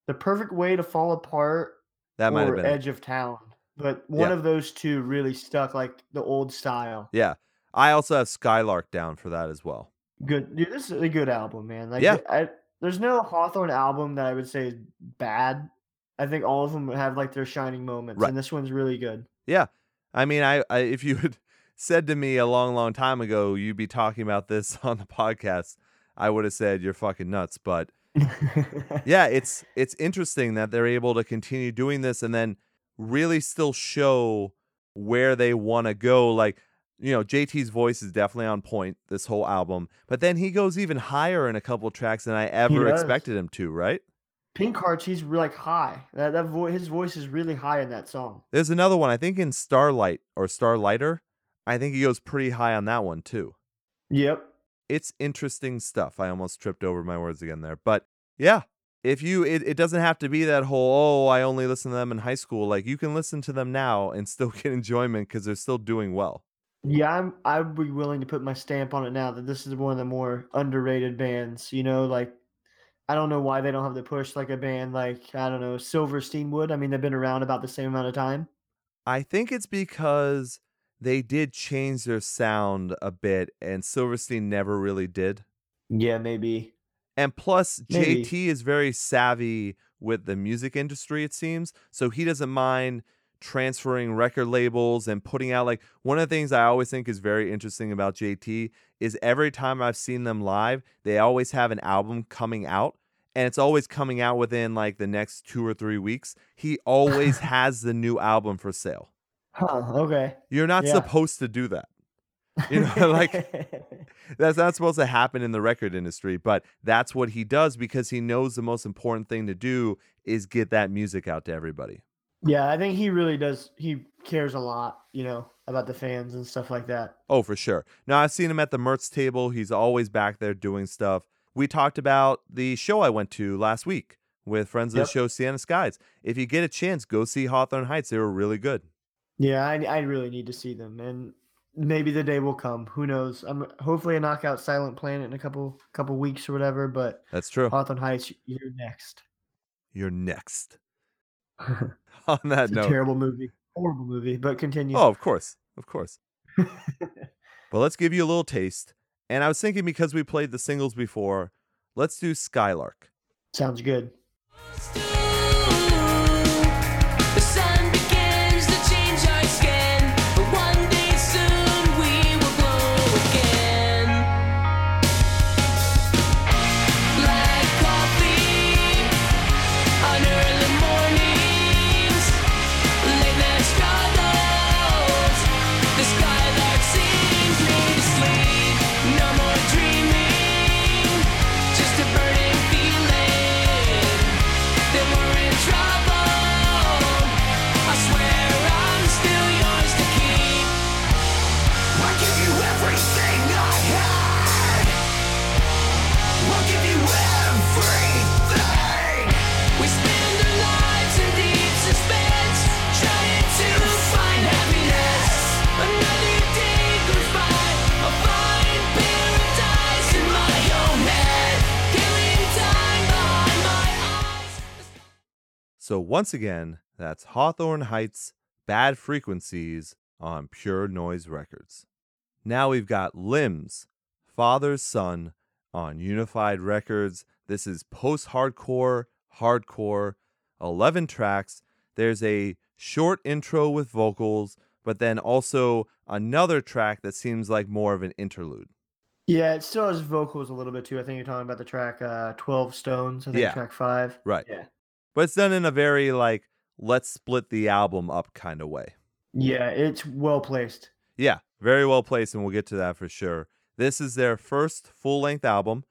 the perfect way to fall apart That might have or been. it. edge of town, but one Yeah. of those two really stuck like the old style. Yeah. I also have Skylark down for that as well. Good, dude. This is a good album, man. Like, Yeah. I, there's no Hawthorne album that I would say is bad. I think all of them have like their shining moments, Right. and this one's really good. Yeah. I mean, I, I if you had said to me a long, long time ago you'd be talking about this on the podcast, I would have said you're fucking nuts. But yeah, it's it's interesting that they're able to continue doing this and then really still show where they want to go. Like you know, JT's voice is definitely on point this whole album, but then he goes even higher in a couple tracks than I ever expected him to, right? Pink Hearts, he's like high. That that vo- his voice is really high in that song. There's another one, I think in Starlight or Starlighter. I think he goes pretty high on that one too. Yep. It's interesting stuff. I almost tripped over my words again there. But yeah, if you it, it doesn't have to be that whole, oh, I only listen to them in high school. Like you can listen to them now and still get enjoyment because they're still doing well. Yeah, I'm I'd be willing to put my stamp on it now that this is one of the more underrated bands. You know, like I don't know why they don't have the push like a band like I don't know Silverstein would. I mean, they've been around about the same amount of time. I think it's because they did change their sound a bit and Silverstein never really did. Yeah, maybe. And plus, Maybe. JT is very savvy with the music industry, it seems. So he doesn't mind transferring record labels and putting out like one of the things I always think is very interesting about JT is every time I've seen them live, they always have an album coming out and it's always coming out within like the next 2 or 3 weeks. He always has the new album for sale. Huh. Okay. You're not Yeah. supposed to do that. You know, like that's not supposed to happen in the record industry, but that's what he does because he knows the most important thing to do is get that music out to everybody. yeah, I think he really does. He cares a lot, you know, about the fans and stuff like that. Oh, for sure. Now, I've seen him at the Mertz table. He's always back there doing stuff. We talked about the show I went to last week with friends of Yep. the show, Sienna Skies. If you get a chance, go see Hawthorne Heights. They were really good. Yeah, I, I really need to see them, and maybe the day will come. Who knows? I'm hopefully a knockout Silent Planet in a couple couple weeks or whatever. But That's true. Hawthorne Heights, you're next. You're next. On that note. terrible movie, horrible movie. But continue. Oh, of course. Of course. But let's give you a little taste. And I was thinking because we played the singles before, let's do Skylark. Sounds good. So once again, that's Hawthorne Heights Bad Frequencies on Pure Noise Records. Now we've got Limbs, Father's Son on Unified Records. This is post hardcore, hardcore, 11 tracks. There's a short intro with vocals, but then also another track that seems like more of an interlude. Yeah, it still has vocals a little bit too. I think you're talking about the track uh, "12 Stones." I think Yeah. track five. Right. Yeah. But it's done in a very like, let's split the album up kind of way. Yeah, it's well placed. Yeah, very well placed, and we'll get to that for sure. This is their first full length album,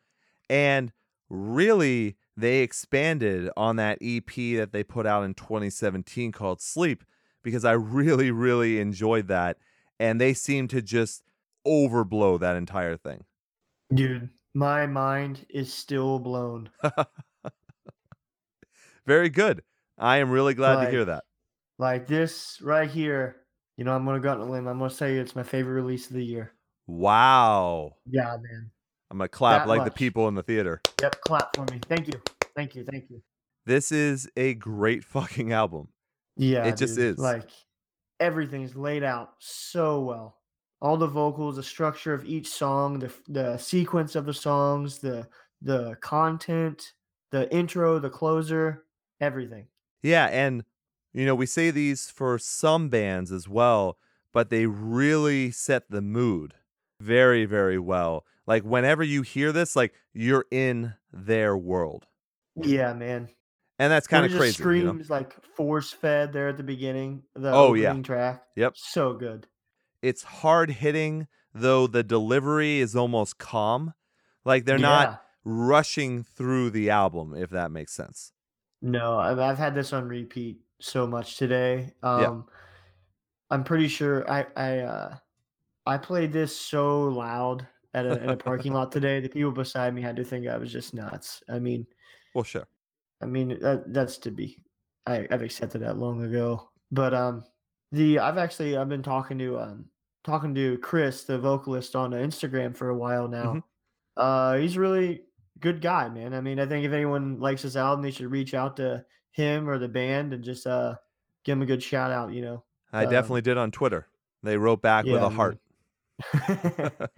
and really, they expanded on that EP that they put out in 2017 called Sleep because I really, really enjoyed that. And they seem to just overblow that entire thing. Dude, my mind is still blown. Very good. I am really glad to hear that. Like this right here. You know, I'm gonna go out on a limb. I'm gonna say it's my favorite release of the year. Wow. Yeah, man. I'm going to clap That like the people in the theater. Yep, clap for me. Thank you. Thank you. Thank you. This is a great fucking album. Yeah, It just dude, is. Like everything's laid out so well. All the vocals, the structure of each song, the the sequence of the songs, the the content, the intro, the closer, everything. Yeah, and you know, we say these for some bands as well, but they really set the mood very, very well. Like whenever you hear this, like you're in their world. Yeah, man. And that's kind of crazy. you know? Screams like force fed there at the beginning. The Oh, yeah. track. Yep. So good. it's hard hitting, though the delivery is almost calm. Like they're Yeah. not rushing through the album, if that makes sense. No, I've, I've had this on repeat so much today. Um, I'm pretty sure I I uh, I played this so loud at a, in a parking lot today. The people beside me had to think I was just nuts. I mean, Well, sure. I mean that that's to be. I, I've accepted that long ago. But um, the I've actually I've been talking to um talking to Chris, the vocalist, on Instagram for a while now. Mhm. Uh, he's really good guy, man. I mean, I think if anyone likes this album, they should reach out to him or the band and just uh give him a good shout out. You know. I Um, definitely did on Twitter. They wrote back with a heart.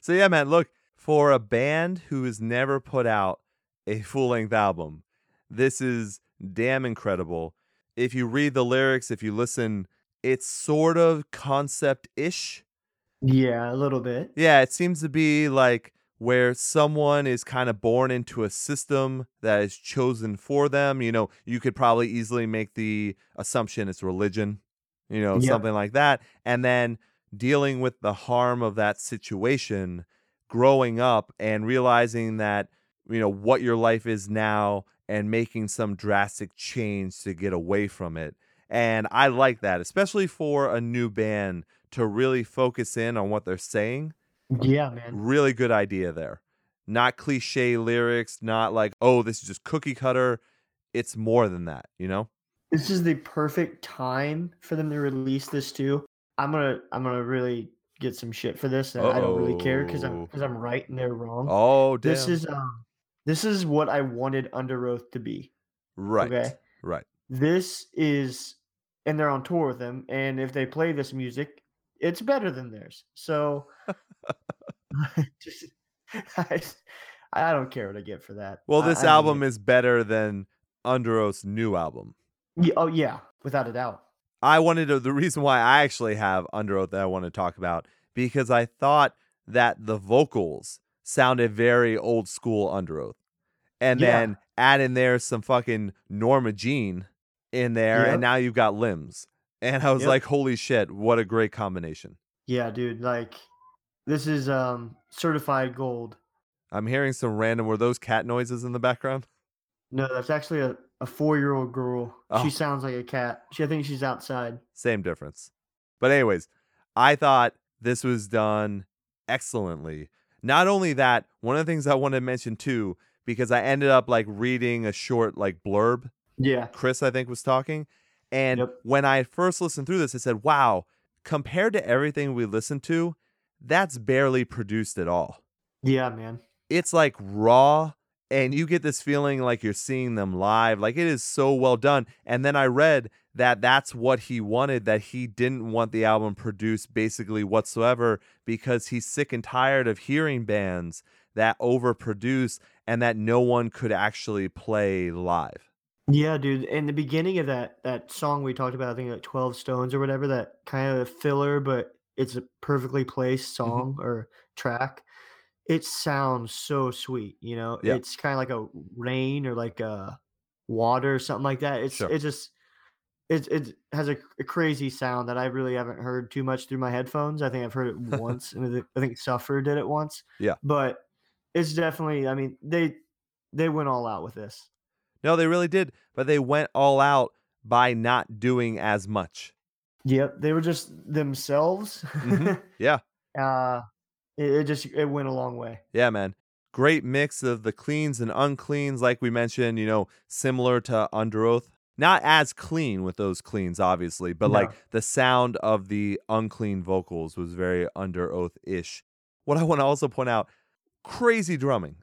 so yeah, man, look, for a band who has never put out a full-length album, this is damn incredible. If you read the lyrics, if you listen, it's sort of concept-ish. yeah, a little bit. Yeah, it seems to be like where someone is kind of born into a system that is chosen for them. You know, you could probably easily make the assumption it's religion, you know, Yep. something like that. And then dealing with the harm of that situation, growing up and realizing that, you know, what your life is now and making some drastic change to get away from it. And I like that, especially for a new band to really focus in on what they're saying Yeah, man. really good idea there. Not cliche lyrics, not like, oh, this is just cookie cutter. It's more than that, you know? This is the perfect time for them to release this too. I'm gonna I'm gonna really get some shit for this, and I don't really care because I'm because I'm right and they're wrong. Oh, damn. this is um this is what I wanted Underoath to be. right. okay. Right. This is and they're on tour with them, and if they play this music, it's better than theirs. So just I, I don't care what I get for that. Well, I- this I album it. is better than Underoath's new album. Yeah, oh yeah, without a doubt. I wanted to, the reason why I actually have Underoath that I want to talk about because I thought that the vocals sounded very old school Underoath. And Yeah. then add in there some fucking Norma Jean in there, and now you've got limbs. And I was Yep. like, holy shit, what a great combination. Yeah, dude, like this is um certified gold. I'm hearing some random, were those cat noises in the background? No, that's actually a, a four year old girl. Oh. She sounds like a cat. She I think she's outside. Same difference. But, anyways, I thought this was done excellently. Not only that, one of the things I wanted to mention too, because I ended up like reading a short like blurb Yeah. Chris, I think, was talking. And Yep. when I first listened through this, I said, wow, compared to everything we listened to, that's barely produced at all. Yeah, man. It's like raw, and you get this feeling like you're seeing them live. Like it is so well done. And then I read that that's what he wanted, that he didn't want the album produced basically whatsoever because he's sick and tired of hearing bands that overproduce and that no one could actually play live. Yeah, dude. In the beginning of that that song we talked about, I think like Twelve Stones or whatever, that kind of filler, but it's a perfectly placed Mm-hmm. song or track. It sounds so sweet, you know. Yeah. It's kind of like a rain or like a water or something like that. It's Sure. it just it it has a, a crazy sound that I really haven't heard too much through my headphones. I think I've heard it once, and I think Suffer did it once. Yeah. but it's definitely. I mean, they they went all out with this. No, they really did, but they went all out by not doing as much. Yep, they were just themselves. Mhm. Yeah. uh, it, it just it went a long way. Yeah, man. Great mix of the cleans and uncleans, like we mentioned, you know, similar to Underoath. Not as clean with those cleans, obviously, but No. like the sound of the unclean vocals was very Underoath ish. What I want to also point out crazy drumming.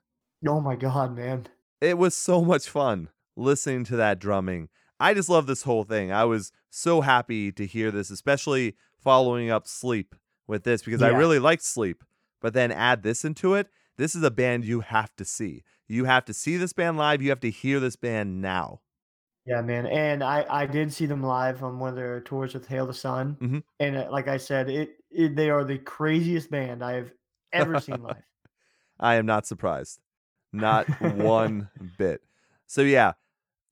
Oh my god, man! It was so much fun listening to that drumming. I just love this whole thing. I was so happy to hear this, especially following up Sleep with this because I really liked Sleep. But then add this into it. This is a band you have to see. You have to see this band live. You have to hear this band now. Yeah, man. And I I did see them live on one of their tours with Hail the Sun, Mhm. and uh, like I said, it, it they are the craziest band I have ever seen live. I am not surprised. Not one bit. So, yeah,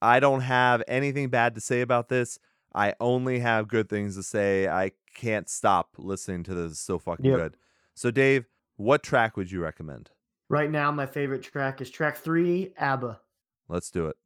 I don't have anything bad to say about this. I only have good things to say. I can't stop listening to this. It's so fucking Yep. good. So Dave, what track would you recommend? Right now, my favorite track is track three, ABBA. Let's do it.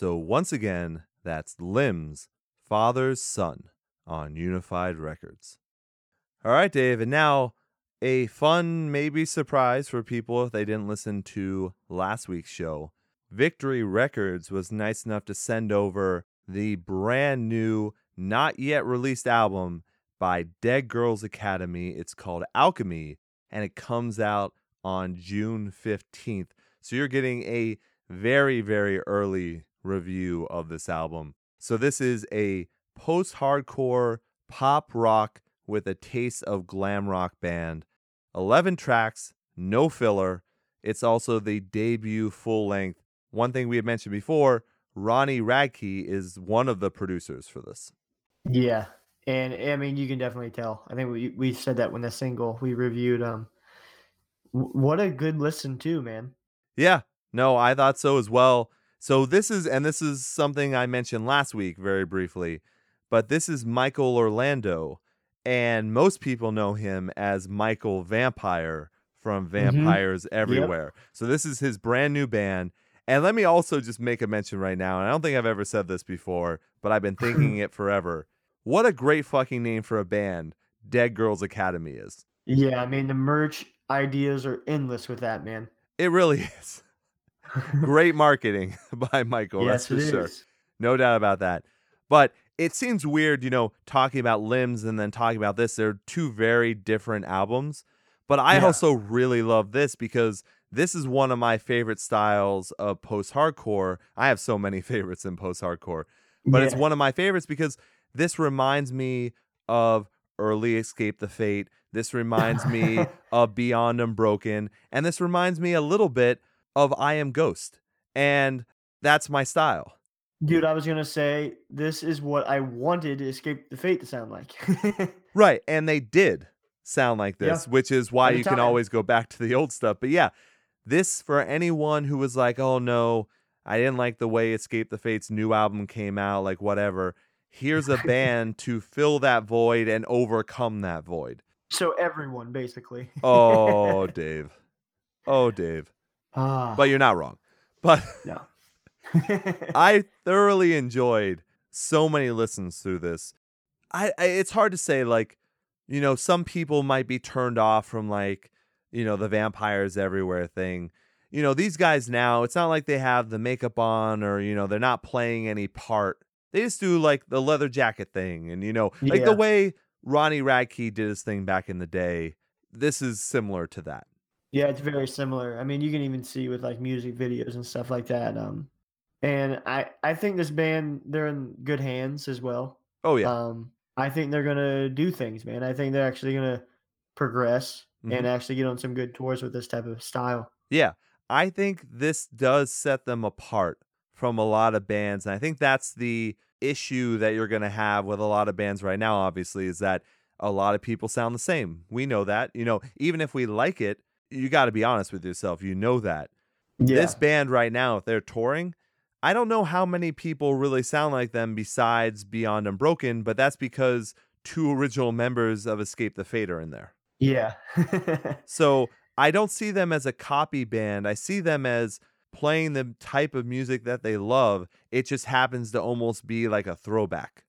So once again, that's Limbs, Father's Son on Unified Records. All right, Dave, and now a fun, maybe surprise for people if they didn't listen to last week's show. Victory Records was nice enough to send over the brand new, not yet released album by Dead Girls Academy. It's called Alchemy, and it comes out on June 15th. So you're getting a very, very early review of this album. So this is a post hardcore pop rock with a taste of glam rock band. 11 tracks, no filler. It's also the debut full length. One thing we had mentioned before Ronnie Radke is one of the producers for this. Yeah, and I mean you can definitely tell. I think we we said that when the single we reviewed. Um, w- what a good listen too, man. Yeah, no, I thought so as well. So this is, and this is something I mentioned last week very briefly, but this is Michael Orlando, and most people know him as Michael Vampire from mm-hmm. Vampires Everywhere. So this is his brand new band. And let me also just make a mention right now, and I don't think I've ever said this before, but I've been thinking it forever. What a great fucking name for a band Dead Girls Academy is. Yeah, I mean the merch ideas are endless with that man. It really is. Great marketing by Michael, yes, that's for sure. is. No doubt about that. But it seems weird, you know, talking about limbs and then talking about this. They're two very different albums. But I Yeah. also really love this because this is one of my favorite styles of post hardcore. I have so many favorites in post hardcore, but it's one of my favorites because this reminds me of early Escape the Fate. This reminds me of Beyond Unbroken. And this reminds me a little bit of I Am Ghost. And that's my style. Dude, I was gonna say this is what I wanted Escape the Fate to sound like. Right. And they did sound like Yeah. this, which is why you can always go back to the old stuff. But yeah, this for anyone who was like, oh no, I didn't like the way Escape the Fate's new album came out, like whatever. Here's a band to fill that void and overcome that void. so everyone basically. Oh, Dave. Oh, Dave. Ah, But you're not wrong. But no. I thoroughly enjoyed so many listens through this. I, I it's hard to say like, you know, some people might be turned off from like, you know, the vampires everywhere thing. You know, these guys now, it's not like they have the makeup on or, you know, they're not playing any part. They just do like the leather jacket thing and you know, like the way Ronnie Radke did his thing back in the day. This is similar to that. Yeah, it's very similar. I mean, you can even see with like music videos and stuff like that. Um, and I I think this band they're in good hands as well. Oh yeah. Um, I think they're gonna do things, man. I think they're actually gonna progress Mhm. and actually get on some good tours with this type of style. Yeah, I think this does set them apart from a lot of bands. And I think that's the issue that you're going to have with a lot of bands right now, obviously, is that a lot of people sound the same. We know that. You know, even if we like it, you got to be honest with yourself. You know that. Yeah, This band right now, if they're touring, I don't know how many people really sound like them besides Beyond Unbroken, but that's because two original members of Escape the Fate are in there. yeah, So I don't see them as a copy band. I see them as playing the type of music that they love. It just happens to almost be like a throwback.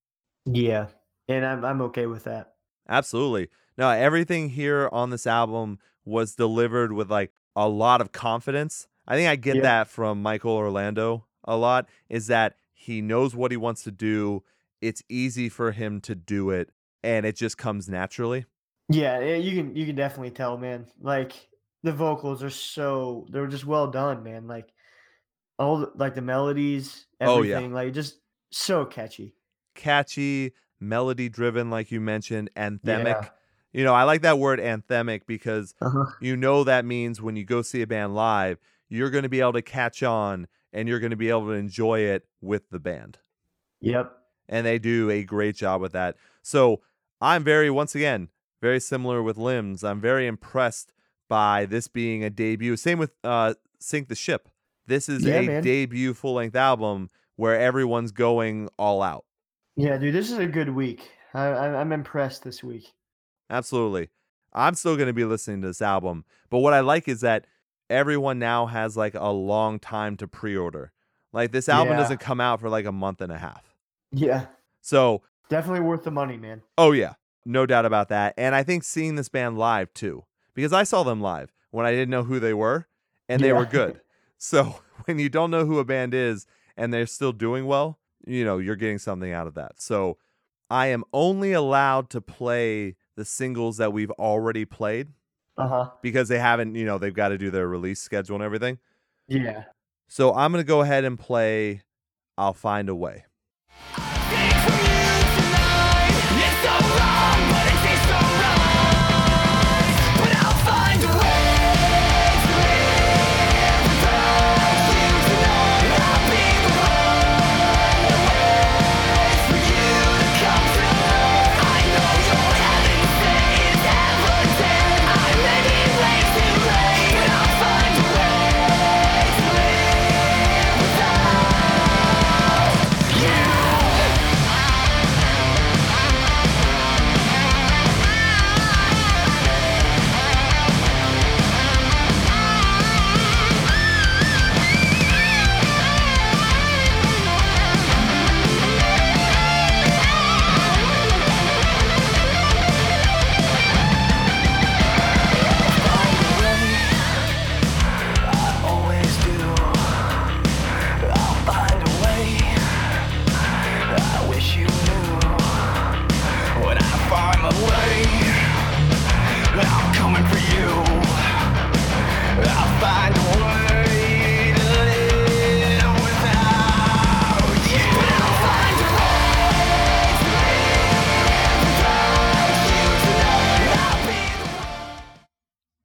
yeah. And I'm I'm okay with that. Absolutely. Now everything here on this album was delivered with like a lot of confidence. I think I get Yeah. that from Michael Orlando a lot is that he knows what he wants to do. It's easy for him to do it and it just comes naturally. Yeah, yeah, you can you can definitely tell, man. Like the vocals are so they're just well done, man. Like all the, like the melodies, Oh, yeah. everything, like just so catchy. Catchy, melody driven like you mentioned, anthemic. Yeah. You know, I like that word anthemic because Uh-huh. you know that means when you go see a band live, you're going to be able to catch on and you're going to be able to enjoy it with the band. Yep. And they do a great job with that. So I'm very, once again, very similar with Limbs. I'm very impressed by this being a debut. Same with uh, Sink the Ship. This is Yeah, a man. debut full length album where everyone's going all out. Yeah, dude, this is a good week. I, I I'm impressed this week. Absolutely. I'm still going to be listening to this album. But what I like is that everyone now has like a long time to pre order. Like this album Yeah. doesn't come out for like a month and a half. Yeah, So, definitely worth the money, man. oh yeah, no doubt about that. And I think seeing this band live too, because I saw them live when I didn't know who they were and they were good. So when you don't know who a band is and they're still doing well, you know, you're getting something out of that. So I am only allowed to play the singles that we've already played Uh huh. because they haven't, you know, they've got to do their release schedule and everything. Yeah. So I'm going to go ahead and play I'll Find a Way.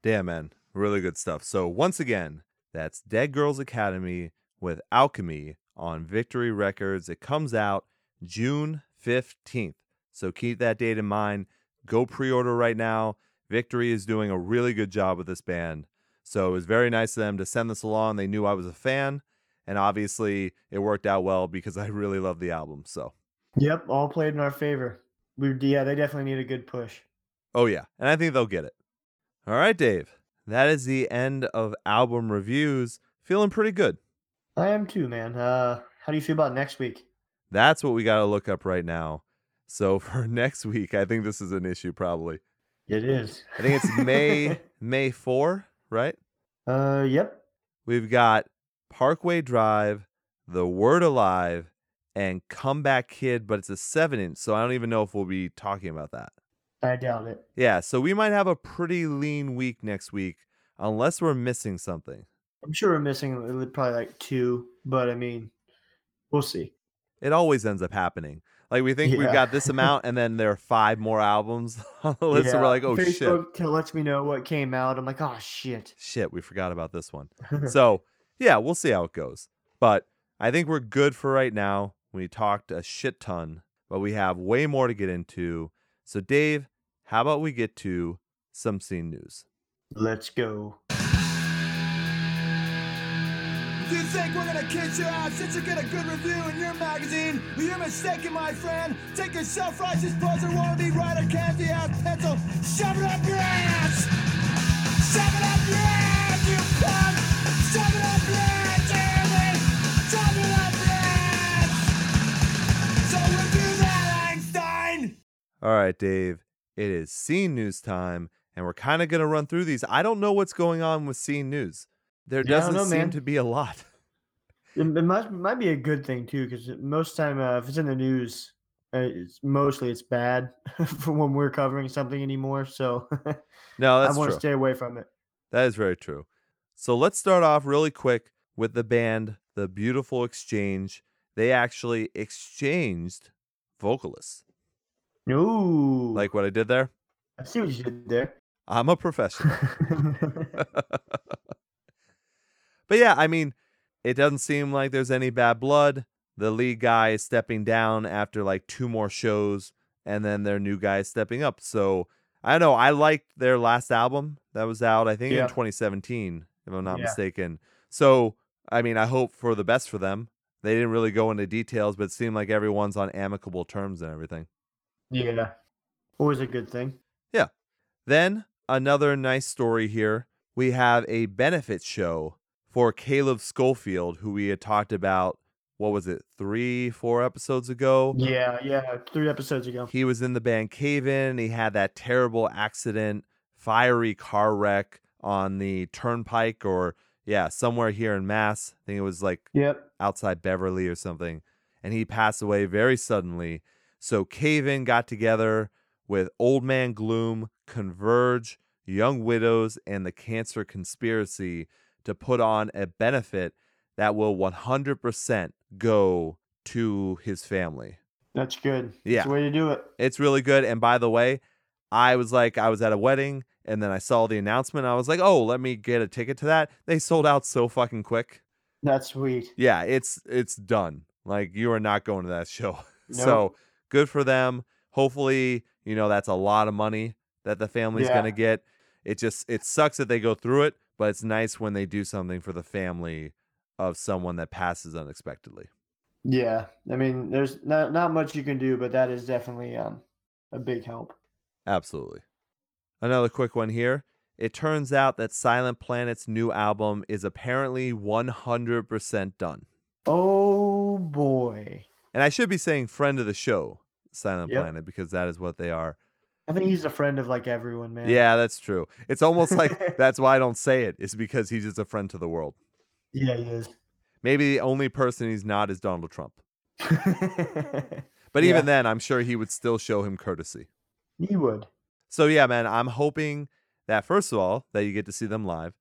Damn, man. Really good stuff. So, once again, that's Dead Girls Academy with Alchemy on Victory Records. It comes out June 15th. So, keep that date in mind. Go pre order right now. Victory is doing a really good job with this band. So, it was very nice of them to send this along. They knew I was a fan. And obviously, it worked out well because I really love the album. So, Yep. All played in our favor. We yeah, they definitely need a good push. oh, yeah. And I think they'll get it. All right, Dave. That is the end of album reviews. Feeling pretty good. I am too, man. Uh, how do you feel about next week? That's what we got to look up right now. So for next week, I think this is an issue probably. It is. I think it's May May 4, right? uh, yep. We've got Parkway Drive, The Word Alive, and Comeback Kid, but it's a 7 inch, so I don't even know if we'll be talking about that. I doubt it. Yeah, so we might have a pretty lean week next week unless we're missing something. I'm sure we're missing probably like two, but I mean, we'll see. It always ends up happening. Like we think we've got this amount, and then there are five more albums on the list, and we're like, oh shit. Facebook t- lets me know what came out. I'm like, oh shit. shit, we forgot about this one. so, yeah, we'll see how it goes. But I think we're good for right now. We talked a shit ton, but we have way more to get into. So, Dave, how about we get to some scene news? Let's go. You think we're gonna kiss your ass since you get a good review in your magazine? Well, you're mistaken, my friend. Take your self-righteous buzzer, wannabe writer, candy ass pencil, shove it up your ass! Shove it up your ass, All right, Dave, It is scene news time, and we're kind of going to run through these. I don't know what's going on with scene news. There Yeah, doesn't know, seem man. to be a lot. It, it might might be a good thing too, because most time uh, if it's in the news, uh, it's mostly it's bad for when we're covering something anymore. So No, I want to stay away from it. That is very true. So let's start off really quick with the band, The Beautiful Exchange. They actually exchanged vocalists. Ooh, Like what I did there? I see what you did there. I'm a professional. but yeah, I mean, it doesn't seem like there's any bad blood. The lead guy is stepping down after like two more shows, and then their new guy is stepping up. So I don't know. I liked their last album that was out, I think, in 2017, if I'm not Yeah. mistaken. So, I mean, I hope for the best for them. They didn't really go into details, but it seemed like everyone's on amicable terms and everything. Yeah, always a good thing. Yeah. Then, another nice story here. We have a benefit show for Caleb Schofield, who we had talked about, what was it, three, four episodes ago? Yeah, yeah, three episodes ago. He was in the band Cave In. He had that terrible accident, fiery car wreck on the turnpike or, yeah, somewhere here in Mass. I think it was like Yep. outside Beverly or something. And he passed away very suddenly. So Cave In got together with Old Man Gloom, Converge, Young Widows, and the Cancer Conspiracy to put on a benefit that will 100% go to his family. That's good. Yeah. That's the way to do it. It's really good. And by the way, I was like, I was at a wedding and then I saw the announcement. I was like, oh, let me get a ticket to that. They sold out so fucking quick. That's sweet. Yeah, it's it's done. Like you are not going to that show. So Nope. Good for them. Hopefully, you know, that's a lot of money that the family's Yeah. gonna get. It just it sucks that they go through it, but it's nice when they do something for the family of someone that passes unexpectedly. Yeah, I mean, there's not not much you can do, but that is definitely um a big help. Absolutely. Another quick one here. It turns out that Silent Planet's new album is apparently 100% done. Oh boy, And I should be saying friend of the show, Silent Yep. Planet, because that is what they are. I think he's a friend of like everyone, man. Yeah, that's true. It's almost like that's why I don't say it. it, is because he's just a friend to the world. yeah, he is. Maybe the only person he's not is Donald Trump. But Yeah. even then, I'm sure he would still show him courtesy. he would. So yeah, man, I'm hoping that first of all, that you get to see them live.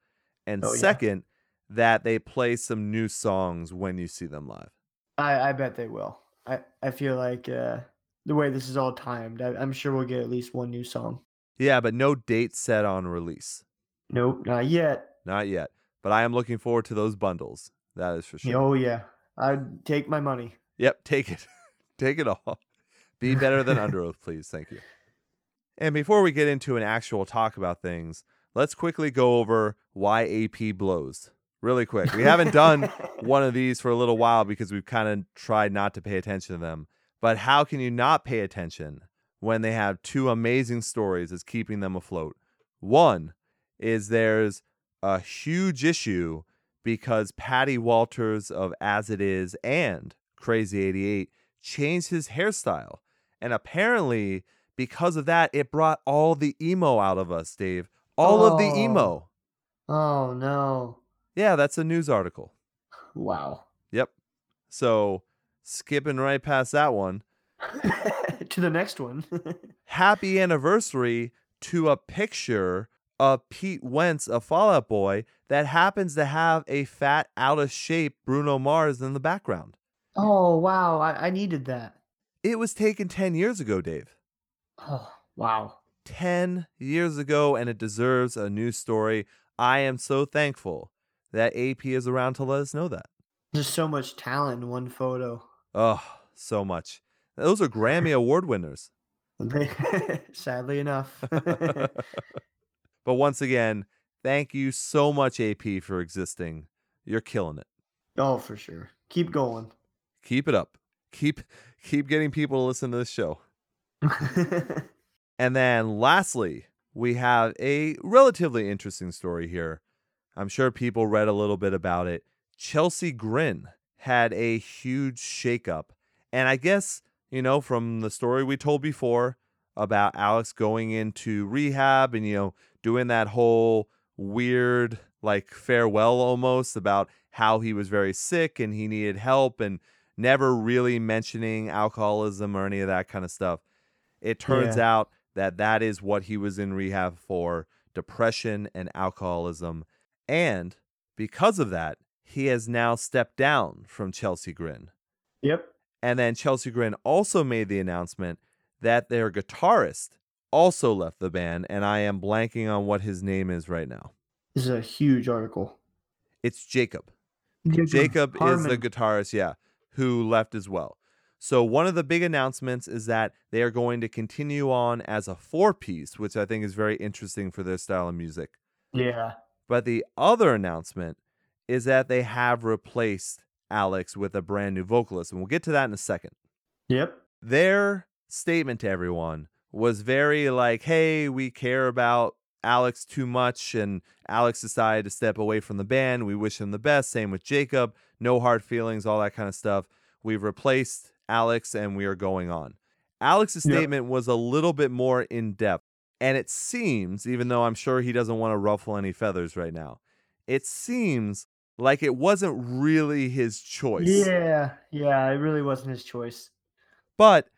And Oh, yeah. second, that they play some new songs when you see them live. I I bet they will. I I feel like uh the way this is all timed, I, I'm sure we'll get at least one new song. Yeah, but no date set on release. Nope, not yet. Not yet. But I am looking forward to those bundles. That is for sure. Oh yeah, I'd take my money. Yep, take it. take it all. Be better than Underoath, please. Thank you. And before we get into an actual talk about things, let's quickly go over why AP blows. Really quick. We haven't done one of these for a little while because we've kind of tried not to pay attention to them. But how can you not pay attention when they have two amazing stories that's keeping them afloat? One is there's a huge issue because Patty Walters of As It Is and Crazy 88 changed his hairstyle. And apparently, because of that, it brought all the emo out of us, Dave. All of the Oh. emo. Oh no! Yeah, that's a news article. Wow. Yep. So, skipping right past that one, to the next one. happy anniversary to a picture of Pete Wentz, a Fall Out Boy, that happens to have a fat, out of shape Bruno Mars in the background. oh wow! I, I needed that. It was taken 10 years ago, Dave. Oh wow! 10 years ago, and it deserves a new story. I am so thankful that AP is around to let us know that. There's so much talent in one photo. Oh, so much. Those are Grammy Award winners. Sadly enough. but once again, thank you so much, AP, for existing. You're killing it. oh, for sure. Keep going. Keep it up. Keep keep getting people to listen to this show. And then lastly, we have a relatively interesting story here. I'm sure people read a little bit about it. Chelsea Grin had a huge shakeup. And I guess, you know, from the story we told before, about Alex going into rehab and, you know, doing that whole weird, like, farewell almost about how he was very sick and he needed help and never really mentioning alcoholism or any of that kind of stuff. It turns Yeah. out that that is what he was in rehab for depression and alcoholism. And because of that, he has now stepped down from Chelsea Grin. Yep. And then Chelsea Grin also made the announcement that their guitarist also left the band, and I am blanking on what his name is right now. This is a huge article. It's Jacob. Jacob is the guitarist, yeah, who left as well. So one of the big announcements is that they are going to continue on as a four piece, which I think is very interesting for their style of music. Yeah. But the other announcement is that they have replaced Alex with a brand new vocalist, and we'll get to that in a second. Yep. Their statement to everyone was very like, hey, we care about Alex too much, and Alex decided to step away from the band. We wish him the best. Same with Jacob. No hard feelings, all that kind of stuff. We've replaced Alex and we are going on. Alex's Yep. statement was a little bit more in depth. And it seems, even though I'm sure he doesn't want to ruffle any feathers right now, it seems like it wasn't really his choice. Yeah. Yeah. It really wasn't his choice. But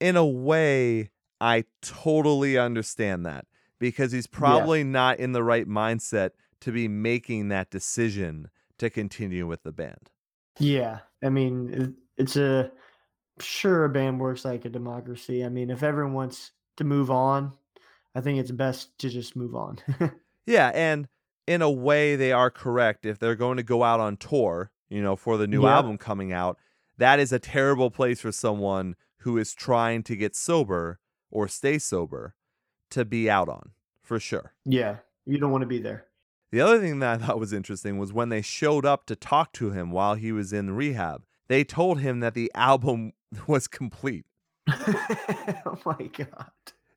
in a way, I totally understand that because he's probably not in the right mindset to be making that decision to continue with the band. Yeah. I mean, it's a sure a band works like a democracy. I mean, if everyone wants to move on, I think it's best to just move on. Yeah, and in a way, they are correct. If they're going to go out on tour, you know, for the new Yep. album coming out, that is a terrible place for someone who is trying to get sober or stay sober to be out on, for sure. yeah. You don't want to be there. The other thing that I thought was interesting was when they showed up to talk to him while he was in rehab, they told him that the album was complete. oh my God.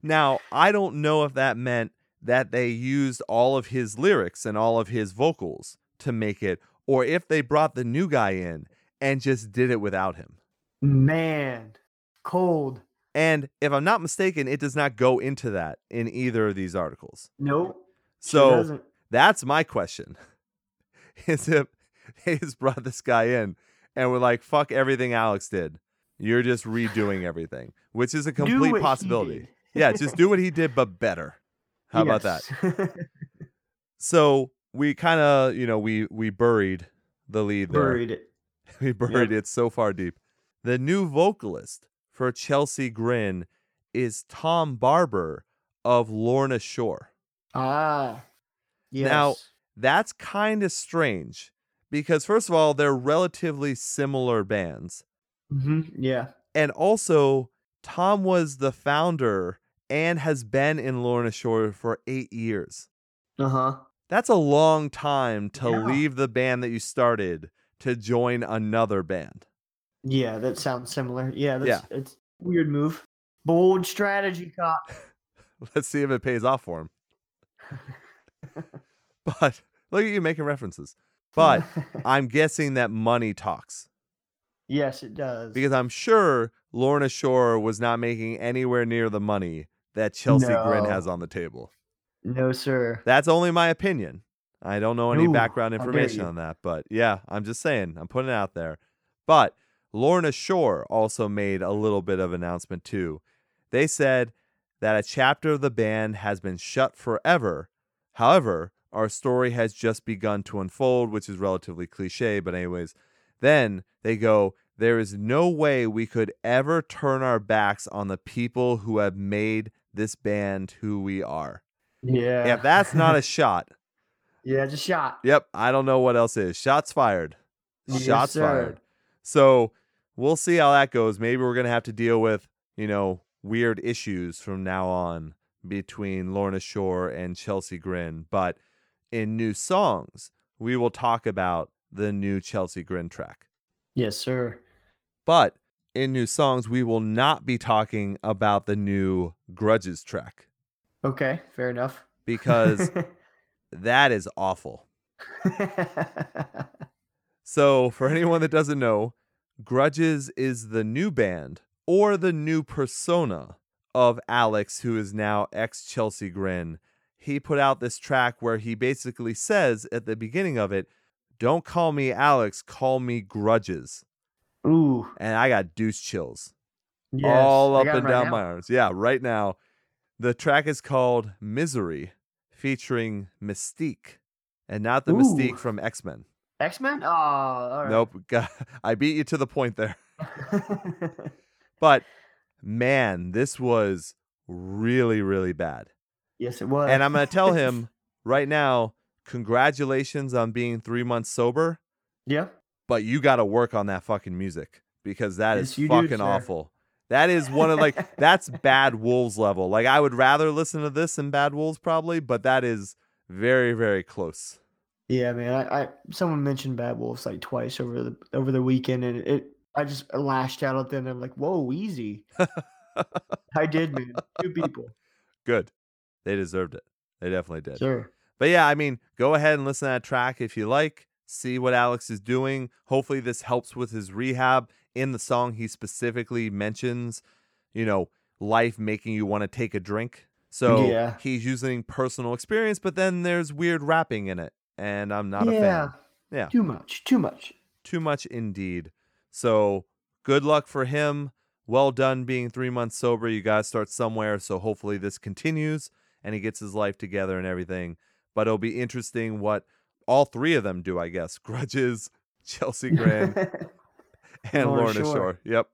Now, I don't know if that meant that they used all of his lyrics and all of his vocals to make it, or if they brought the new guy in and just did it without him. Man. Cold. And if I'm not mistaken, it does not go into that in either of these articles. Nope. So that's my question. Is if they just brought this guy in and we're like, fuck everything Alex did. You're just redoing everything, which is a complete possibility. Yeah, just do what he did, but better. How about that? So we kind of, you know, we we buried the lead there. Buried it. We buried it so far deep. The new vocalist for Chelsea Grin is Tom Barber of Lorna Shore. Ah. Yes. Now- That's kind of strange because first of all, they're relatively similar bands. hmm Yeah. And also, Tom was the founder and has been in Lorna Shore for 8 years. Uh huh. That's a long time to Yeah. leave the band that you started to join another band. Yeah, that sounds similar. Yeah, that's Yeah. it's a weird move. Bold strategy, cop. Let's see if it pays off for him. But look at you making references. But I'm guessing that money talks yes, it does. because I'm sure Lorna Shore was not making anywhere near the money that Chelsea Grin has on the table. no, sir. That's only my opinion. I don't know any Ooh, background information on that, but yeah, I'm just saying, I'm putting it out there. But Lorna Shore also made a little bit of announcement too. They said that a chapter of the band has been shut forever. However, our story has just begun to unfold, which is relatively cliche, but anyways, then they go, there is no way we could ever turn our backs on the people who have made this band who we are. Yeah. If that's not a shot, yeah, just shot. Yep, I don't know what else is. Shots fired. Yes, Shots sir. fired. So we'll see how that goes. Maybe we're gonna have to deal with, you know, weird issues from now on between Lorna Shore and Chelsea Grin. But in new songs, we will talk about the new Chelsea Grin track. Yes, sir. But in new songs, we will not be talking about the new Grudges track Okay, fair enough. because that is awful. So, for anyone that doesn't know, Grudges is the new band or the new persona of Alex, who is now ex Chelsea Grin, he put out this track where he basically says at the beginning of it, Don't call me Alex, call me Grudges. Ooh. And I got deuce chills Yes. all up and right down now. my arms. Yeah, right now. The track is called Misery, featuring Mystique, and not the Ooh. Mystique from X Men. X Men? Oh, all right. Nope, I beat you to the point there. But man, this was really, really bad. yes, it was. And I'm going to tell him right now congratulations on being three months sober, yeah. But you got to work on that fucking music because that is Yes, do, fucking sir. awful. That is one of like, that's Bad Wolves level. Like, I would rather listen to this than Bad Wolves probably, but that is very, very close. Yeah, man. I, I someone mentioned Bad Wolves like twice over the over the weekend, and it I just lashed out at them. I'm like, "Whoa, easy." I did, man. Two people. Good. They deserved it. They definitely did. Sure. But yeah, I mean, go ahead and listen to that track if you like. See what Alex is doing. Hopefully, this helps with his rehab. In the song, he specifically mentions, you know, life making you want to take a drink. So Yeah. he's using personal experience, but then there's weird rapping in it. And I'm not a fan. Yeah. Too much. Too much. Too much indeed. So good luck for him. Well done being three months sober. You guys start somewhere. So hopefully this continues and he gets his life together and everything. But it'll be interesting what all three of them do, I guess. Grudges, Chelsea Grin, and Lorna Lorna Shore. Shore. Yep.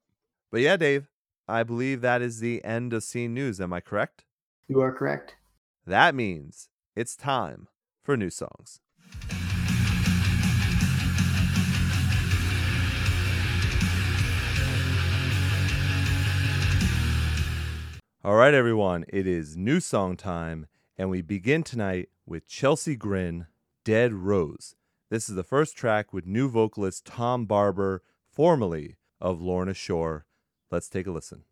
But yeah, Dave, I believe that is the end of scene news. Am I correct? you are correct. That means it's time for new songs. All right, everyone, it is new song time, and we begin tonight with Chelsea Grin, Dead Rose. This is the first track with new vocalist Tom Barber, formerly of Lorna Shore. Let's take a listen.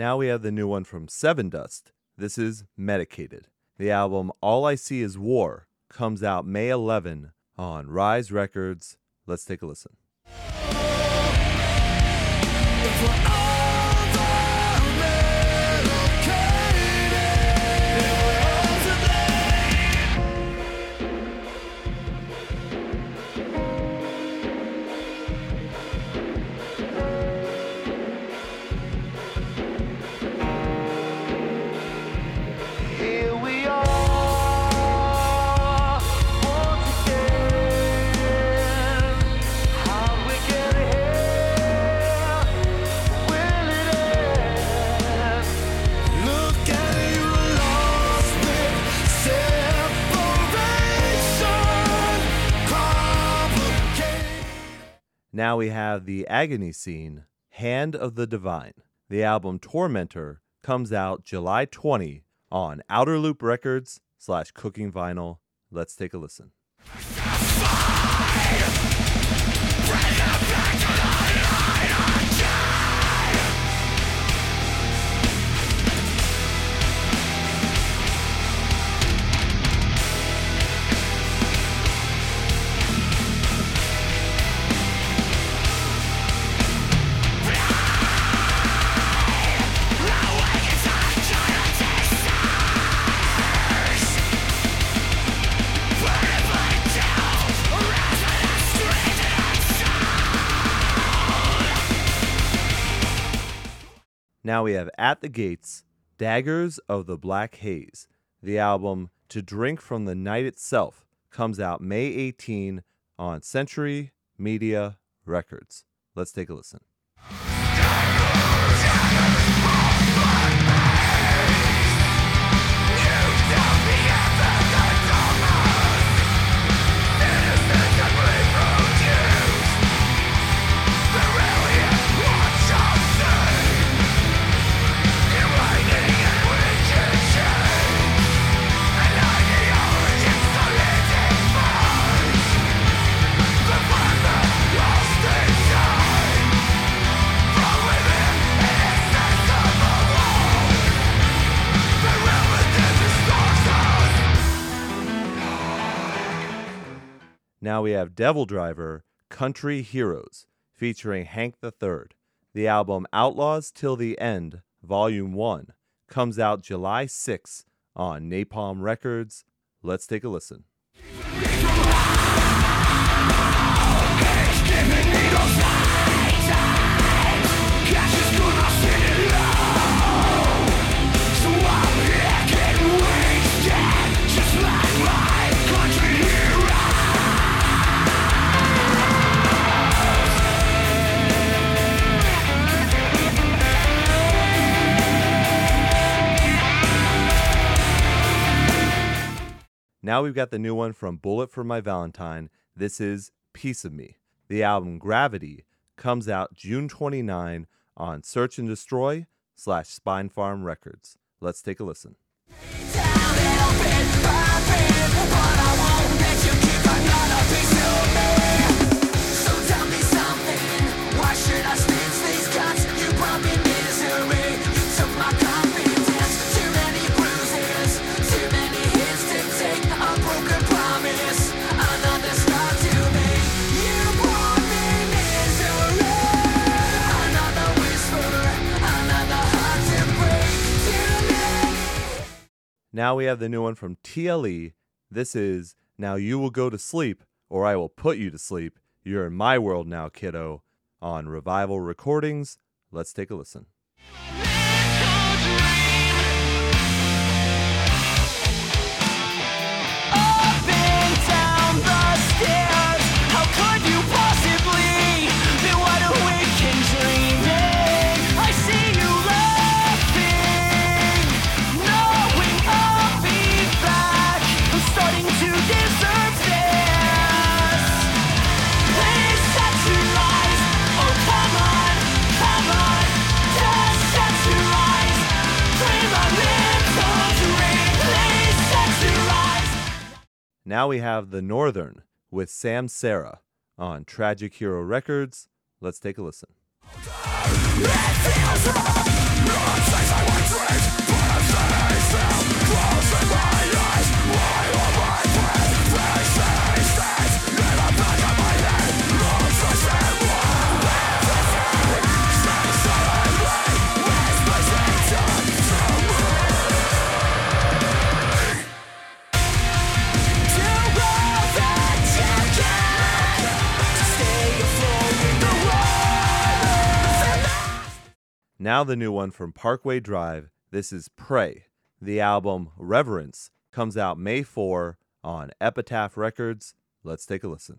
Now we have the new one from Sevendust. This is Medicated. The album All I See Is War comes out May 11 on Rise Records. Let's take a listen. Now we have the agony scene, Hand of the Divine. The album Tormentor comes out July 20 on Outer Loop Records slash Cooking Vinyl. Let's take a listen. Now we have At the Gates, Daggers of the Black Haze. The album To Drink from the Night Itself comes out May 18 on Century Media Records. Let's take a listen. Now we have DevilDriver, Country Heroes, featuring Hank III. The album Outlaws Till the End, Volume 1, comes out July 6 on Napalm Records. Let's take a listen. Now we've got the new one from Bullet for My Valentine. This is Piece of Me. The album Gravity comes out June 29 on Search and Destroy slash Spinefarm Records. Let's take a listen. Now we have the new one from TLE. This is Now You Will Go to Sleep, or I Will Put You to Sleep. You're in my world now, kiddo. On Revival Recordings. Let's take a listen. Now we have The Northern with Sam Sarah on Tragic Hero Records. Let's take a listen. Now the new one from Parkway Drive. This is Pray. The album Reverence comes out May 4 on Epitaph Records. Let's take a listen.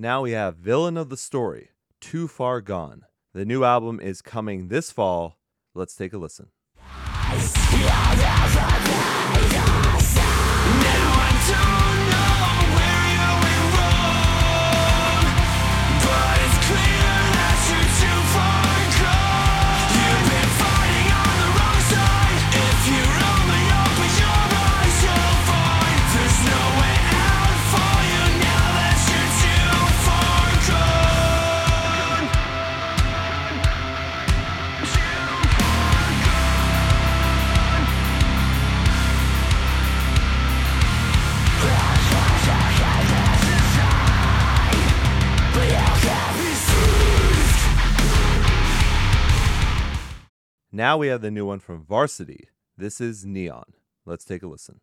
Now we have Villain of the Story, Too Far Gone. The new album is coming this fall. Let's take a listen. Now we have the new one from Varsity. This is Neon. Let's take a listen.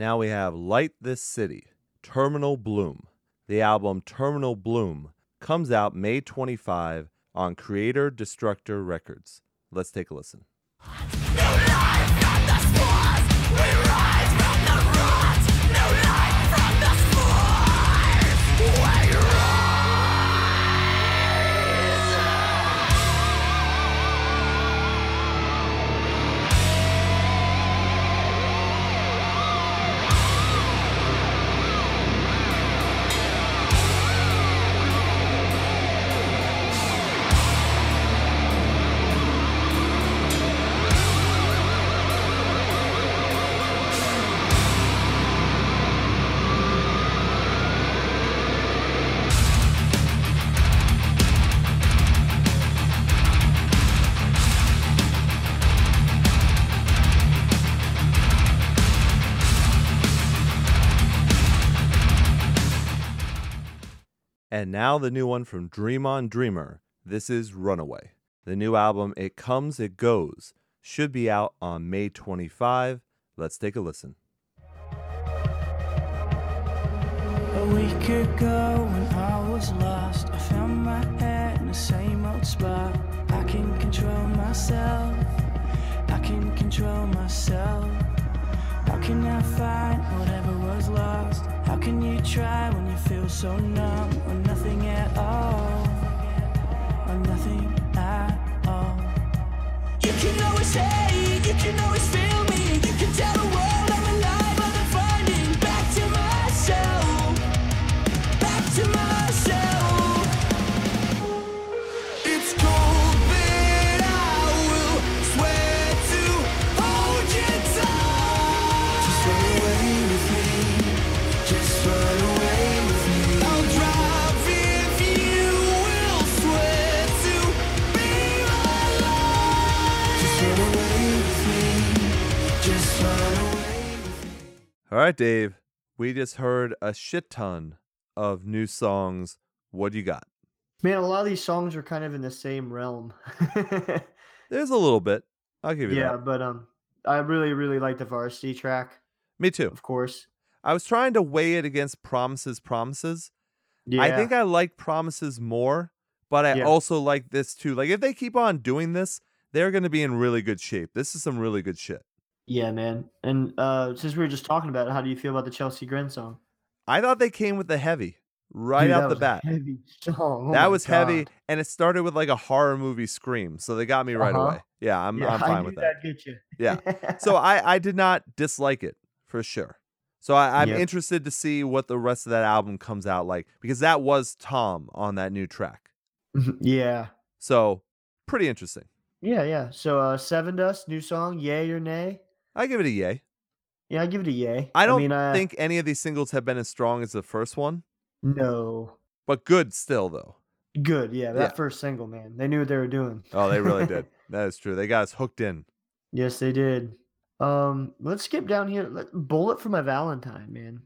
Now we have Light This City, Terminal Bloom. The album Terminal Bloom comes out May 25 on Creator Destructor Records. Let's take a listen. And now the new one from Dream On Dreamer. This is Runaway. The new album It Comes, It Goes should be out on May 25. Let's take a listen. A week ago when I was lost, I found my head in the same old spot. I can control myself. I can control myself. How can I find whatever was lost? How can you try when you feel so numb or nothing at all? Or nothing at all. You can always hate, you can always feel right, Dave. We just heard a shit ton of new songs. What do you got? Man, a lot of these songs are kind of in the same realm. There's a little bit. I'll give you yeah, that. Yeah, but um, I really, really like the varsity track, Me too. of course. I was trying to weigh it against Promises, Promises. Yeah, I think I like Promises more, but I Yeah. also like this too. Like if they keep on doing this, they're going to be in really good shape. This is some really good shit. Yeah, man. And uh, since we were just talking about it, how do you feel about the Chelsea Grin song? I thought they came with the heavy right Dude, out the bat. Heavy song. Oh that was heavy, and it started with like a horror movie scream, so they got me right Uh-huh. away. Yeah, I'm Yeah, I'm fine with that. Get you. Yeah. So I I did not dislike it for sure. So I, I'm Yep. interested to see what the rest of that album comes out like because that was Tom on that new track. yeah. So pretty interesting. Yeah, yeah. So uh Sevendust, new song, yay or nay? I give it a yay. Yeah, I give it a yay. I don't mean, uh, think any of these singles have been as strong as the first one, no. but good still though. Good, yeah. That Yeah. first single, man. They knew what they were doing. Oh, they really did. That is true. They got us hooked in. Yes, they did. Um, let's skip down here. Let, Bullet for my Valentine, man.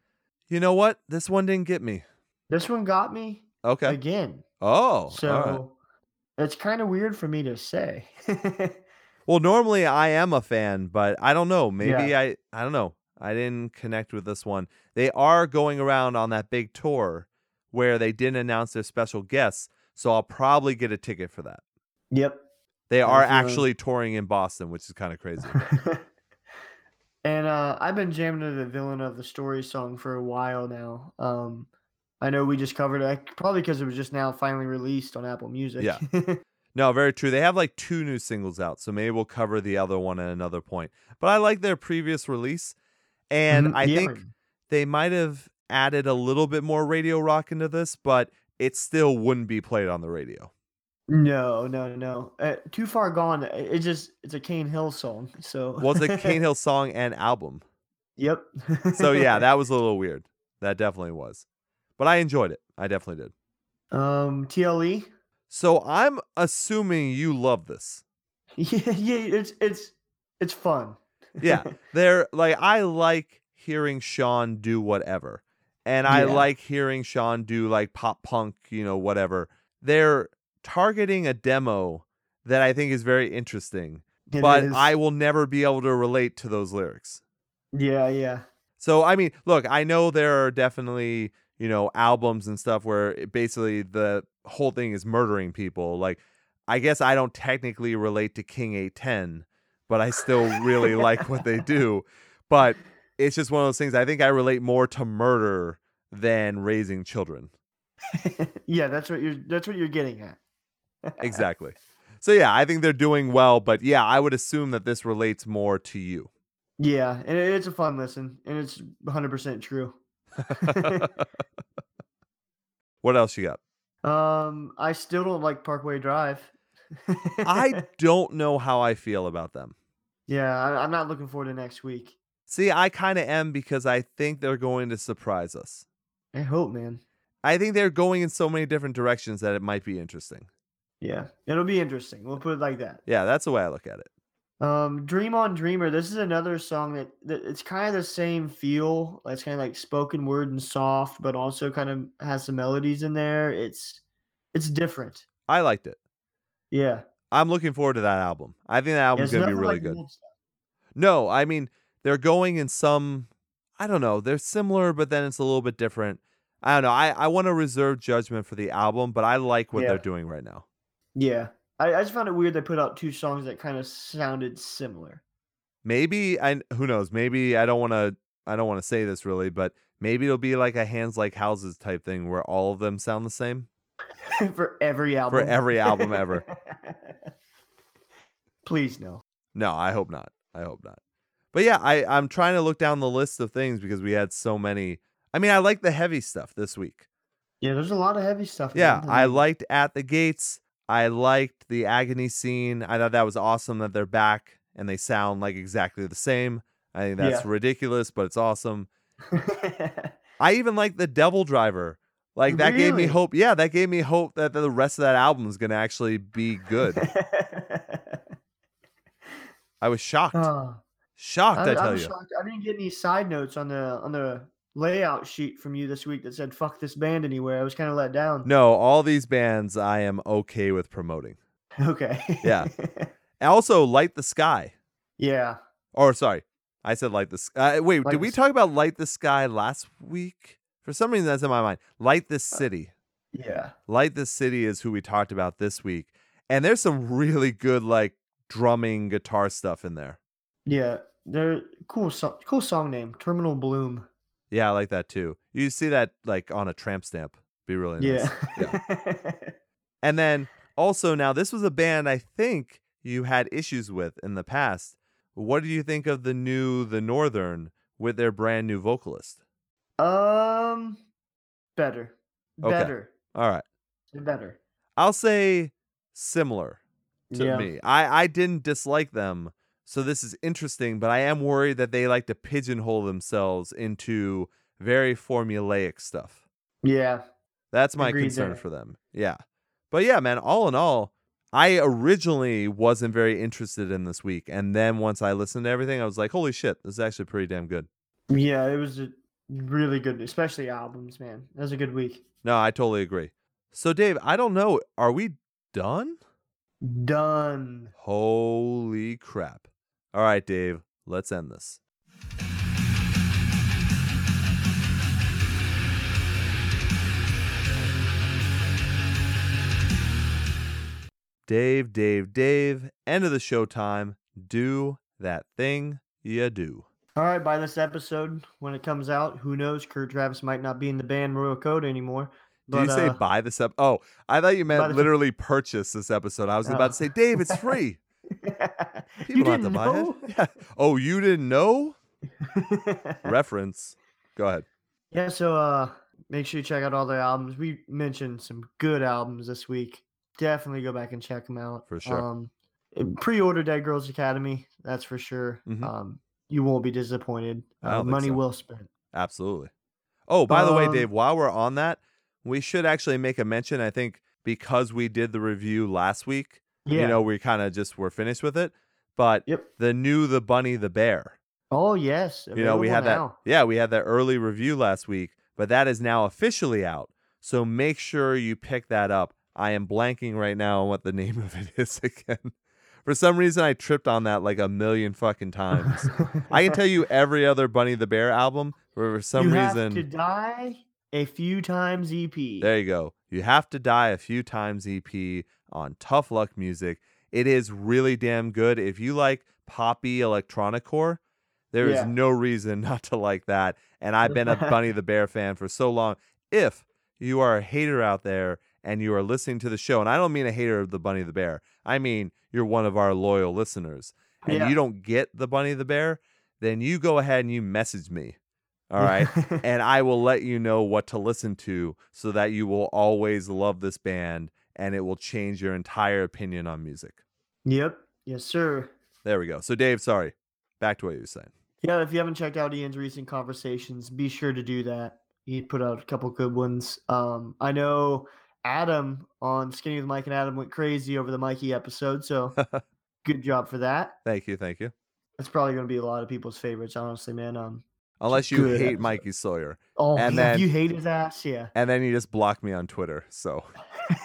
You know what? This one didn't get me. This one got me Okay. again. Oh, So right. it's kind of weird for me to say. Well, normally I am a fan, but I don't know. Maybe I I don't know. I didn't connect with this one. They are going around on that big tour where they didn't announce their special guests, so I'll probably get a ticket for that. yep. They Yeah, are actually touring in Boston, which is kind of crazy. and uh, I've been jamming to the Villain of the Story song for a while now. Um, I know we just covered it probably because it was just now finally released on Apple Music. Yeah. no, very true. They have like two new singles out, so maybe we'll cover the other one at another point. But I like their previous release, and Mhm, I yeah. think they might have added a little bit more radio rock into this, but it still wouldn't be played on the radio. No, no, no. Uh, Too far gone. uh, It just it's a Cane Hill song. So was a Cane Hill song and album. Yep. So yeah, that was a little weird. That definitely was. But I enjoyed it. I definitely did. um TLE. So I'm assuming you love this. Yeah, yeah. It's it's it's fun. Yeah. They're like I like hearing Sean do whatever. And I Yeah. like hearing Sean do like pop punk, you know, whatever. They're targeting a demo that I think is very interesting, It but is. I will never be able to relate to those lyrics. Yeah, yeah. So I mean, look, I know there are definitely you know albums and stuff where it basically the whole thing is murdering people. Like, I guess I don't technically relate to King Eight Ten, but I still really like what they do. But it's just one of those things. I think I relate more to murder than raising children. yeah, that's what you're. That's what you're getting at. Exactly. so yeah, I think they're doing well. But yeah, I would assume that this relates more to you. Yeah, and it's a fun listen, and it's 100 percent true. what else you got? Um, I still don't like Parkway Drive. I don't know how I feel about them. yeah, I, I'm not looking forward to next week. See, I kind of am because I think they're going to surprise us. I hope, man. I think they're going in so many different directions that it might be interesting. Yeah, it'll be interesting. We'll put it like that. Yeah, that's the way I look at it. Um, Dream on Dreamer. This is another song that, that it's kind of the same feel. It's kind of like spoken word and soft, but also kind of has some melodies in there. It's it's different. I liked it. Yeah, I'm looking forward to that album. I think that album's going to be really like good. No, I mean, they're going in some, I don't know, they're similar, but then it's a little bit different. I don't know. I, I want to reserve judgment for the album, but I like what Yeah. they're doing right now. Yeah, I, I just found it weird they put out two songs that kind of sounded similar. Maybe, I who knows, maybe I don't want to, I don't want to say this really, but maybe it'll be like a hands like houses type thing where all of them sound the same. for every album. For every album ever. Please no. No, I hope not. I hope not. But yeah, I I'm trying to look down the list of things because we had so many. I mean, I like the heavy stuff this week. Yeah, there's a lot of heavy stuff. Yeah. I liked At the Gates. I liked the agony scene. I thought that was awesome that they're back and they sound like exactly the same. I think that's Yeah. ridiculous, but it's awesome. I even like the DevilDriver. Like that gave me hope. Yeah, that gave me hope that the rest of that album is gonna actually be good. I was shocked. Oh, shocked, I, I, tell I'm you. shocked. I didn't get any side notes on the on the layout sheet from you this week that said "fuck this band" anywhere. I was kind of let down. No, all these bands I am okay with promoting. Okay. Yeah. Also, Light the Sky. yeah. Or sorry, I said Light the Sky. Uh, wait, Light did we talk about Light the Sky last week? For some reason, that's in my mind. Light this Uh, city. Yeah. Light this city is who we talked about this week, and there's some really good like drumming guitar stuff in there. Yeah. They're cool. So- cool song name. Terminal Bloom. Yeah, I like that too. You see that like on a tramp stamp. Be really nice. Yeah. Yeah. And then also now this was a band I think you had issues with in the past. What do you think of the new The Northern with their brand new vocalist? um. Better. Okay. Better. All right. Better. I'll say similar to yeah. me. I I didn't dislike them. So this is interesting, but I am worried that they like to pigeonhole themselves into very formulaic stuff. Yeah. That's my Agreed concern there. for them. Yeah. But yeah, man, all in all, I originally wasn't very interested in this week. And then once I listened to everything, I was like, holy shit, this is actually pretty damn good. Yeah. It was really good, especially albums, man. That was a good week. No, I totally agree. So, Dave, I don't know. Are we done? Done. Holy crap. All right, Dave, let's end this. Dave, Dave, Dave, end of the show time. Do that thing you do. All right, by this episode, when it comes out, who knows? Kurt Travis might not be in the band Royal Coda anymore. Did you say uh, buy this up? Oh, I thought you meant literally purchase this episode. I was about to say. Dave, it's free. People you don't have didn't buy know? it. Yeah. Oh, you didn't know? Reference. Go ahead. yeah, so uh, make sure you check out all the albums. We mentioned some good albums this week. Definitely go back and check them out. For sure. Um, pre-order Dead Girls Academy. That's for sure. Mhm. Um, you won't be disappointed. Uh, money so. well spent. Absolutely. Oh, by the way, Um, Dave, while we're on that, we should actually make a mention. I think because we did the review last week, Yeah. you know, we kind of just were finished with it. But Yep. the new The Bunny the Bear, Oh yes. you know, we had available that. Yeah, we had that early review last week, but that is now officially out. So make sure you pick that up. I am blanking right now on what the name of it is again. For some reason, I tripped on that like a million fucking times. I can tell you every other Bunny the Bear album, but for some you reason, have to die a few times EP. There you go. You have to die a few times EP on Tough Luck Music. It is really damn good. If you like poppy electronic core, there is Yeah. no reason not to like that. And I've been a Bunny the Bear fan for so long. If you are a hater out there and you are listening to the show, and I don't mean a hater of the Bunny the Bear, I mean you're one of our loyal listeners, and Yeah. you don't get the Bunny the Bear, then you go ahead and you message me. All right and I will let you know what to listen to so that you will always love this band and it will change your entire opinion on music. Yep. Yes, sir. There we go. So, Dave, sorry. Back to what you were saying. Yeah, if you haven't checked out Ian's recent conversations, be sure to do that. He put out a couple good ones. Um, I know Adam on Skinny with Mike and Adam went crazy over the Mikey episode, so good job for that. Thank you. Thank you. That's probably going to be a lot of people's favorites, honestly, man. Um, Unless you hate episode. Mikey Sawyer oh, And then- you hate his ass, yeah. and then you just block me on Twitter. So,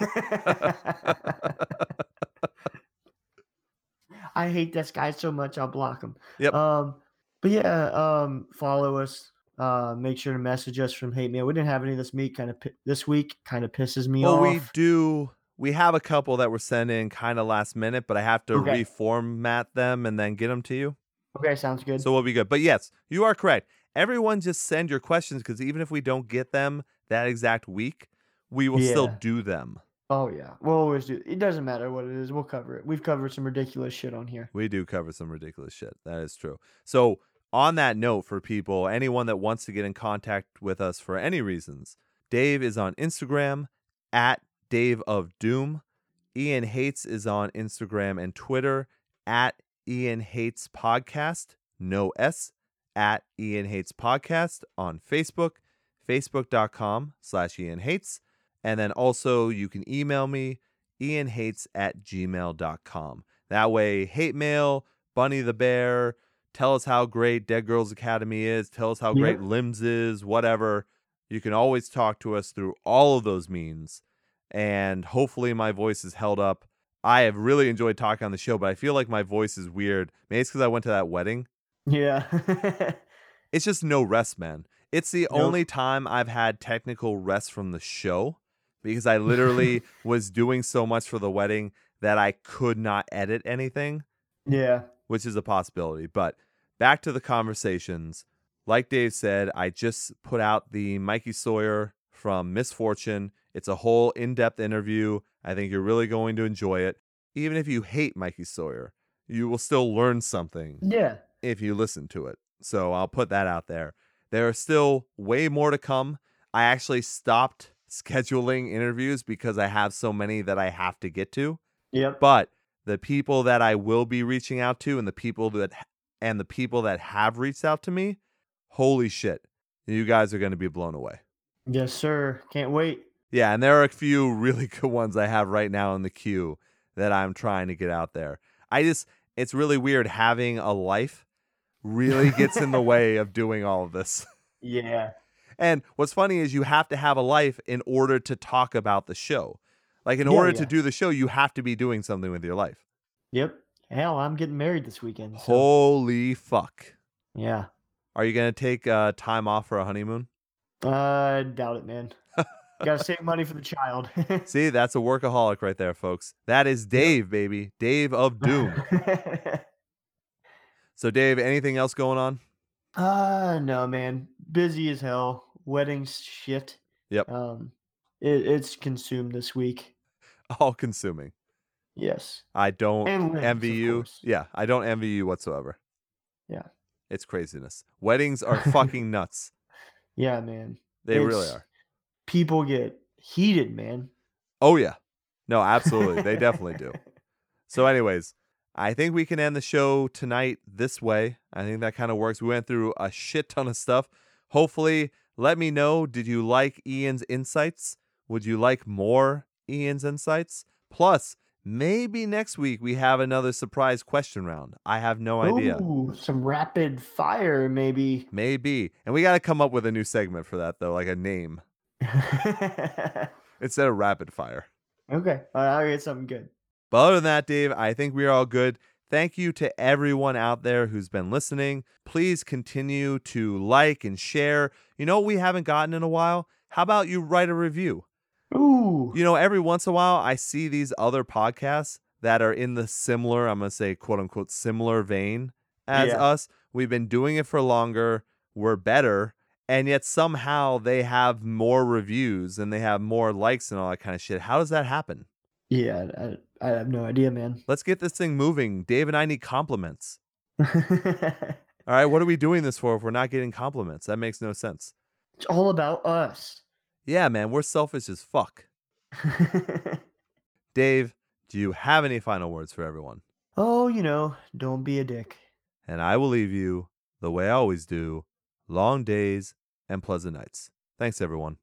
I hate this guy so much, I'll block him. Yep. Um, but yeah, um, follow us. Uh, make sure to message us from Hate Mail. We didn't have any this week. Kind of this week kind of pisses me well, off. we do. We have a couple that were sent in kind of last minute, but I have to Okay. reformat them and then get them to you. Okay, sounds good. So we'll be good. But yes, you are correct. Everyone just send your questions because even if we don't get them that exact week, we will still do them. Oh yeah, we'll always do. It doesn't matter what it is. We'll cover it. We've covered some ridiculous shit on here. We do cover some ridiculous shit. That is true. So, on that note, for people, anyone that wants to get in contact with us for any reasons, Dave is on Instagram at Dave of Doom. Ian Hates is on Instagram and Twitter at Ian Hates Podcast, no S, at Ian Hates Podcast on Facebook, facebook.com slash Ian Hates. And then also you can email me, ianhates at gmail.com. That way, hate mail, Bunny the Bear, tell us how great Dead Girls Academy is, tell us how great Limbs is, whatever. You can always talk to us through all of those means. And hopefully, my voice is held up. I have really enjoyed talking on the show, but I feel like my voice is weird. Maybe it's because I went to that wedding. Yeah. It's just no rest, man. It's the Nope. only time I've had technical rest from the show because I literally was doing so much for the wedding that I could not edit anything, yeah. which is a possibility. But back to the conversations. Like Dave said, I just put out the Mikey Sawyer from Miss Fortune. It's a whole in depth interview. I think you're really going to enjoy it. Even if you hate Mikey Sawyer, you will still learn something Yeah. if you listen to it. So I'll put that out there. There are still way more to come. I actually stopped scheduling interviews because I have so many that I have to get to. Yep. But the people that I will be reaching out to and the people that and the people that have reached out to me, holy shit. You guys are going to be blown away. Yes, sir. Can't wait. Yeah, and there are a few really good ones I have right now in the queue that I'm trying to get out there. I just it's really weird having a life really gets in the way of doing all of this. Yeah. And what's funny is you have to have a life in order to talk about the show. Like in Yeah, order yeah. to do the show, you have to be doing something with your life. Yep. Hell, I'm getting married this weekend. So, Holy fuck. yeah. Are you going to take uh, time off for a honeymoon? I doubt it, man. Got to save money for the child. See, that's a workaholic right there, folks. That is Dave, baby. Dave of Doom. so, Dave, anything else going on? uh no, man. Busy as hell. Weddings shit. Yep. Um it, it's consumed this week. All consuming. Yes. I don't limbs, envy you. Yeah, I don't envy you whatsoever. Yeah. It's craziness. Weddings are fucking nuts. Yeah, man. They really are. People get heated, man. Oh yeah. No, absolutely. they definitely do. So anyways, I think we can end the show tonight this way. I think that kind of works. We went through a shit ton of stuff. Hopefully, let me know did you like Ian's insights? Would you like more Ian's insights? Plus, maybe next week we have another surprise question round. I have no idea. Ooh, some rapid fire, maybe. Maybe. And we got to come up with a new segment for that though, like a name instead of rapid fire. Okay. I'll get something good. But other than that, Dave, I think we are all good. Thank you to everyone out there who's been listening. Please continue to like and share. You know what we haven't gotten in a while? How about you write a review? Ooh. You know, every once in a while, I see these other podcasts that are in the similar, I'm going to say, quote unquote, similar vein as Yeah. us. We've been doing it for longer. We're better. And yet somehow they have more reviews and they have more likes and all that kind of shit. How does that happen? Yeah, I, have no idea, man. Let's get this thing moving. Dave and I need compliments. All right. What are we doing this for if we're not getting compliments? That makes no sense. it's all about us. Yeah, man. We're selfish as fuck. Dave, do you have any final words for everyone? oh, you know, don't be a dick. and I will leave you the way I always do long days and pleasant nights. Thanks, everyone.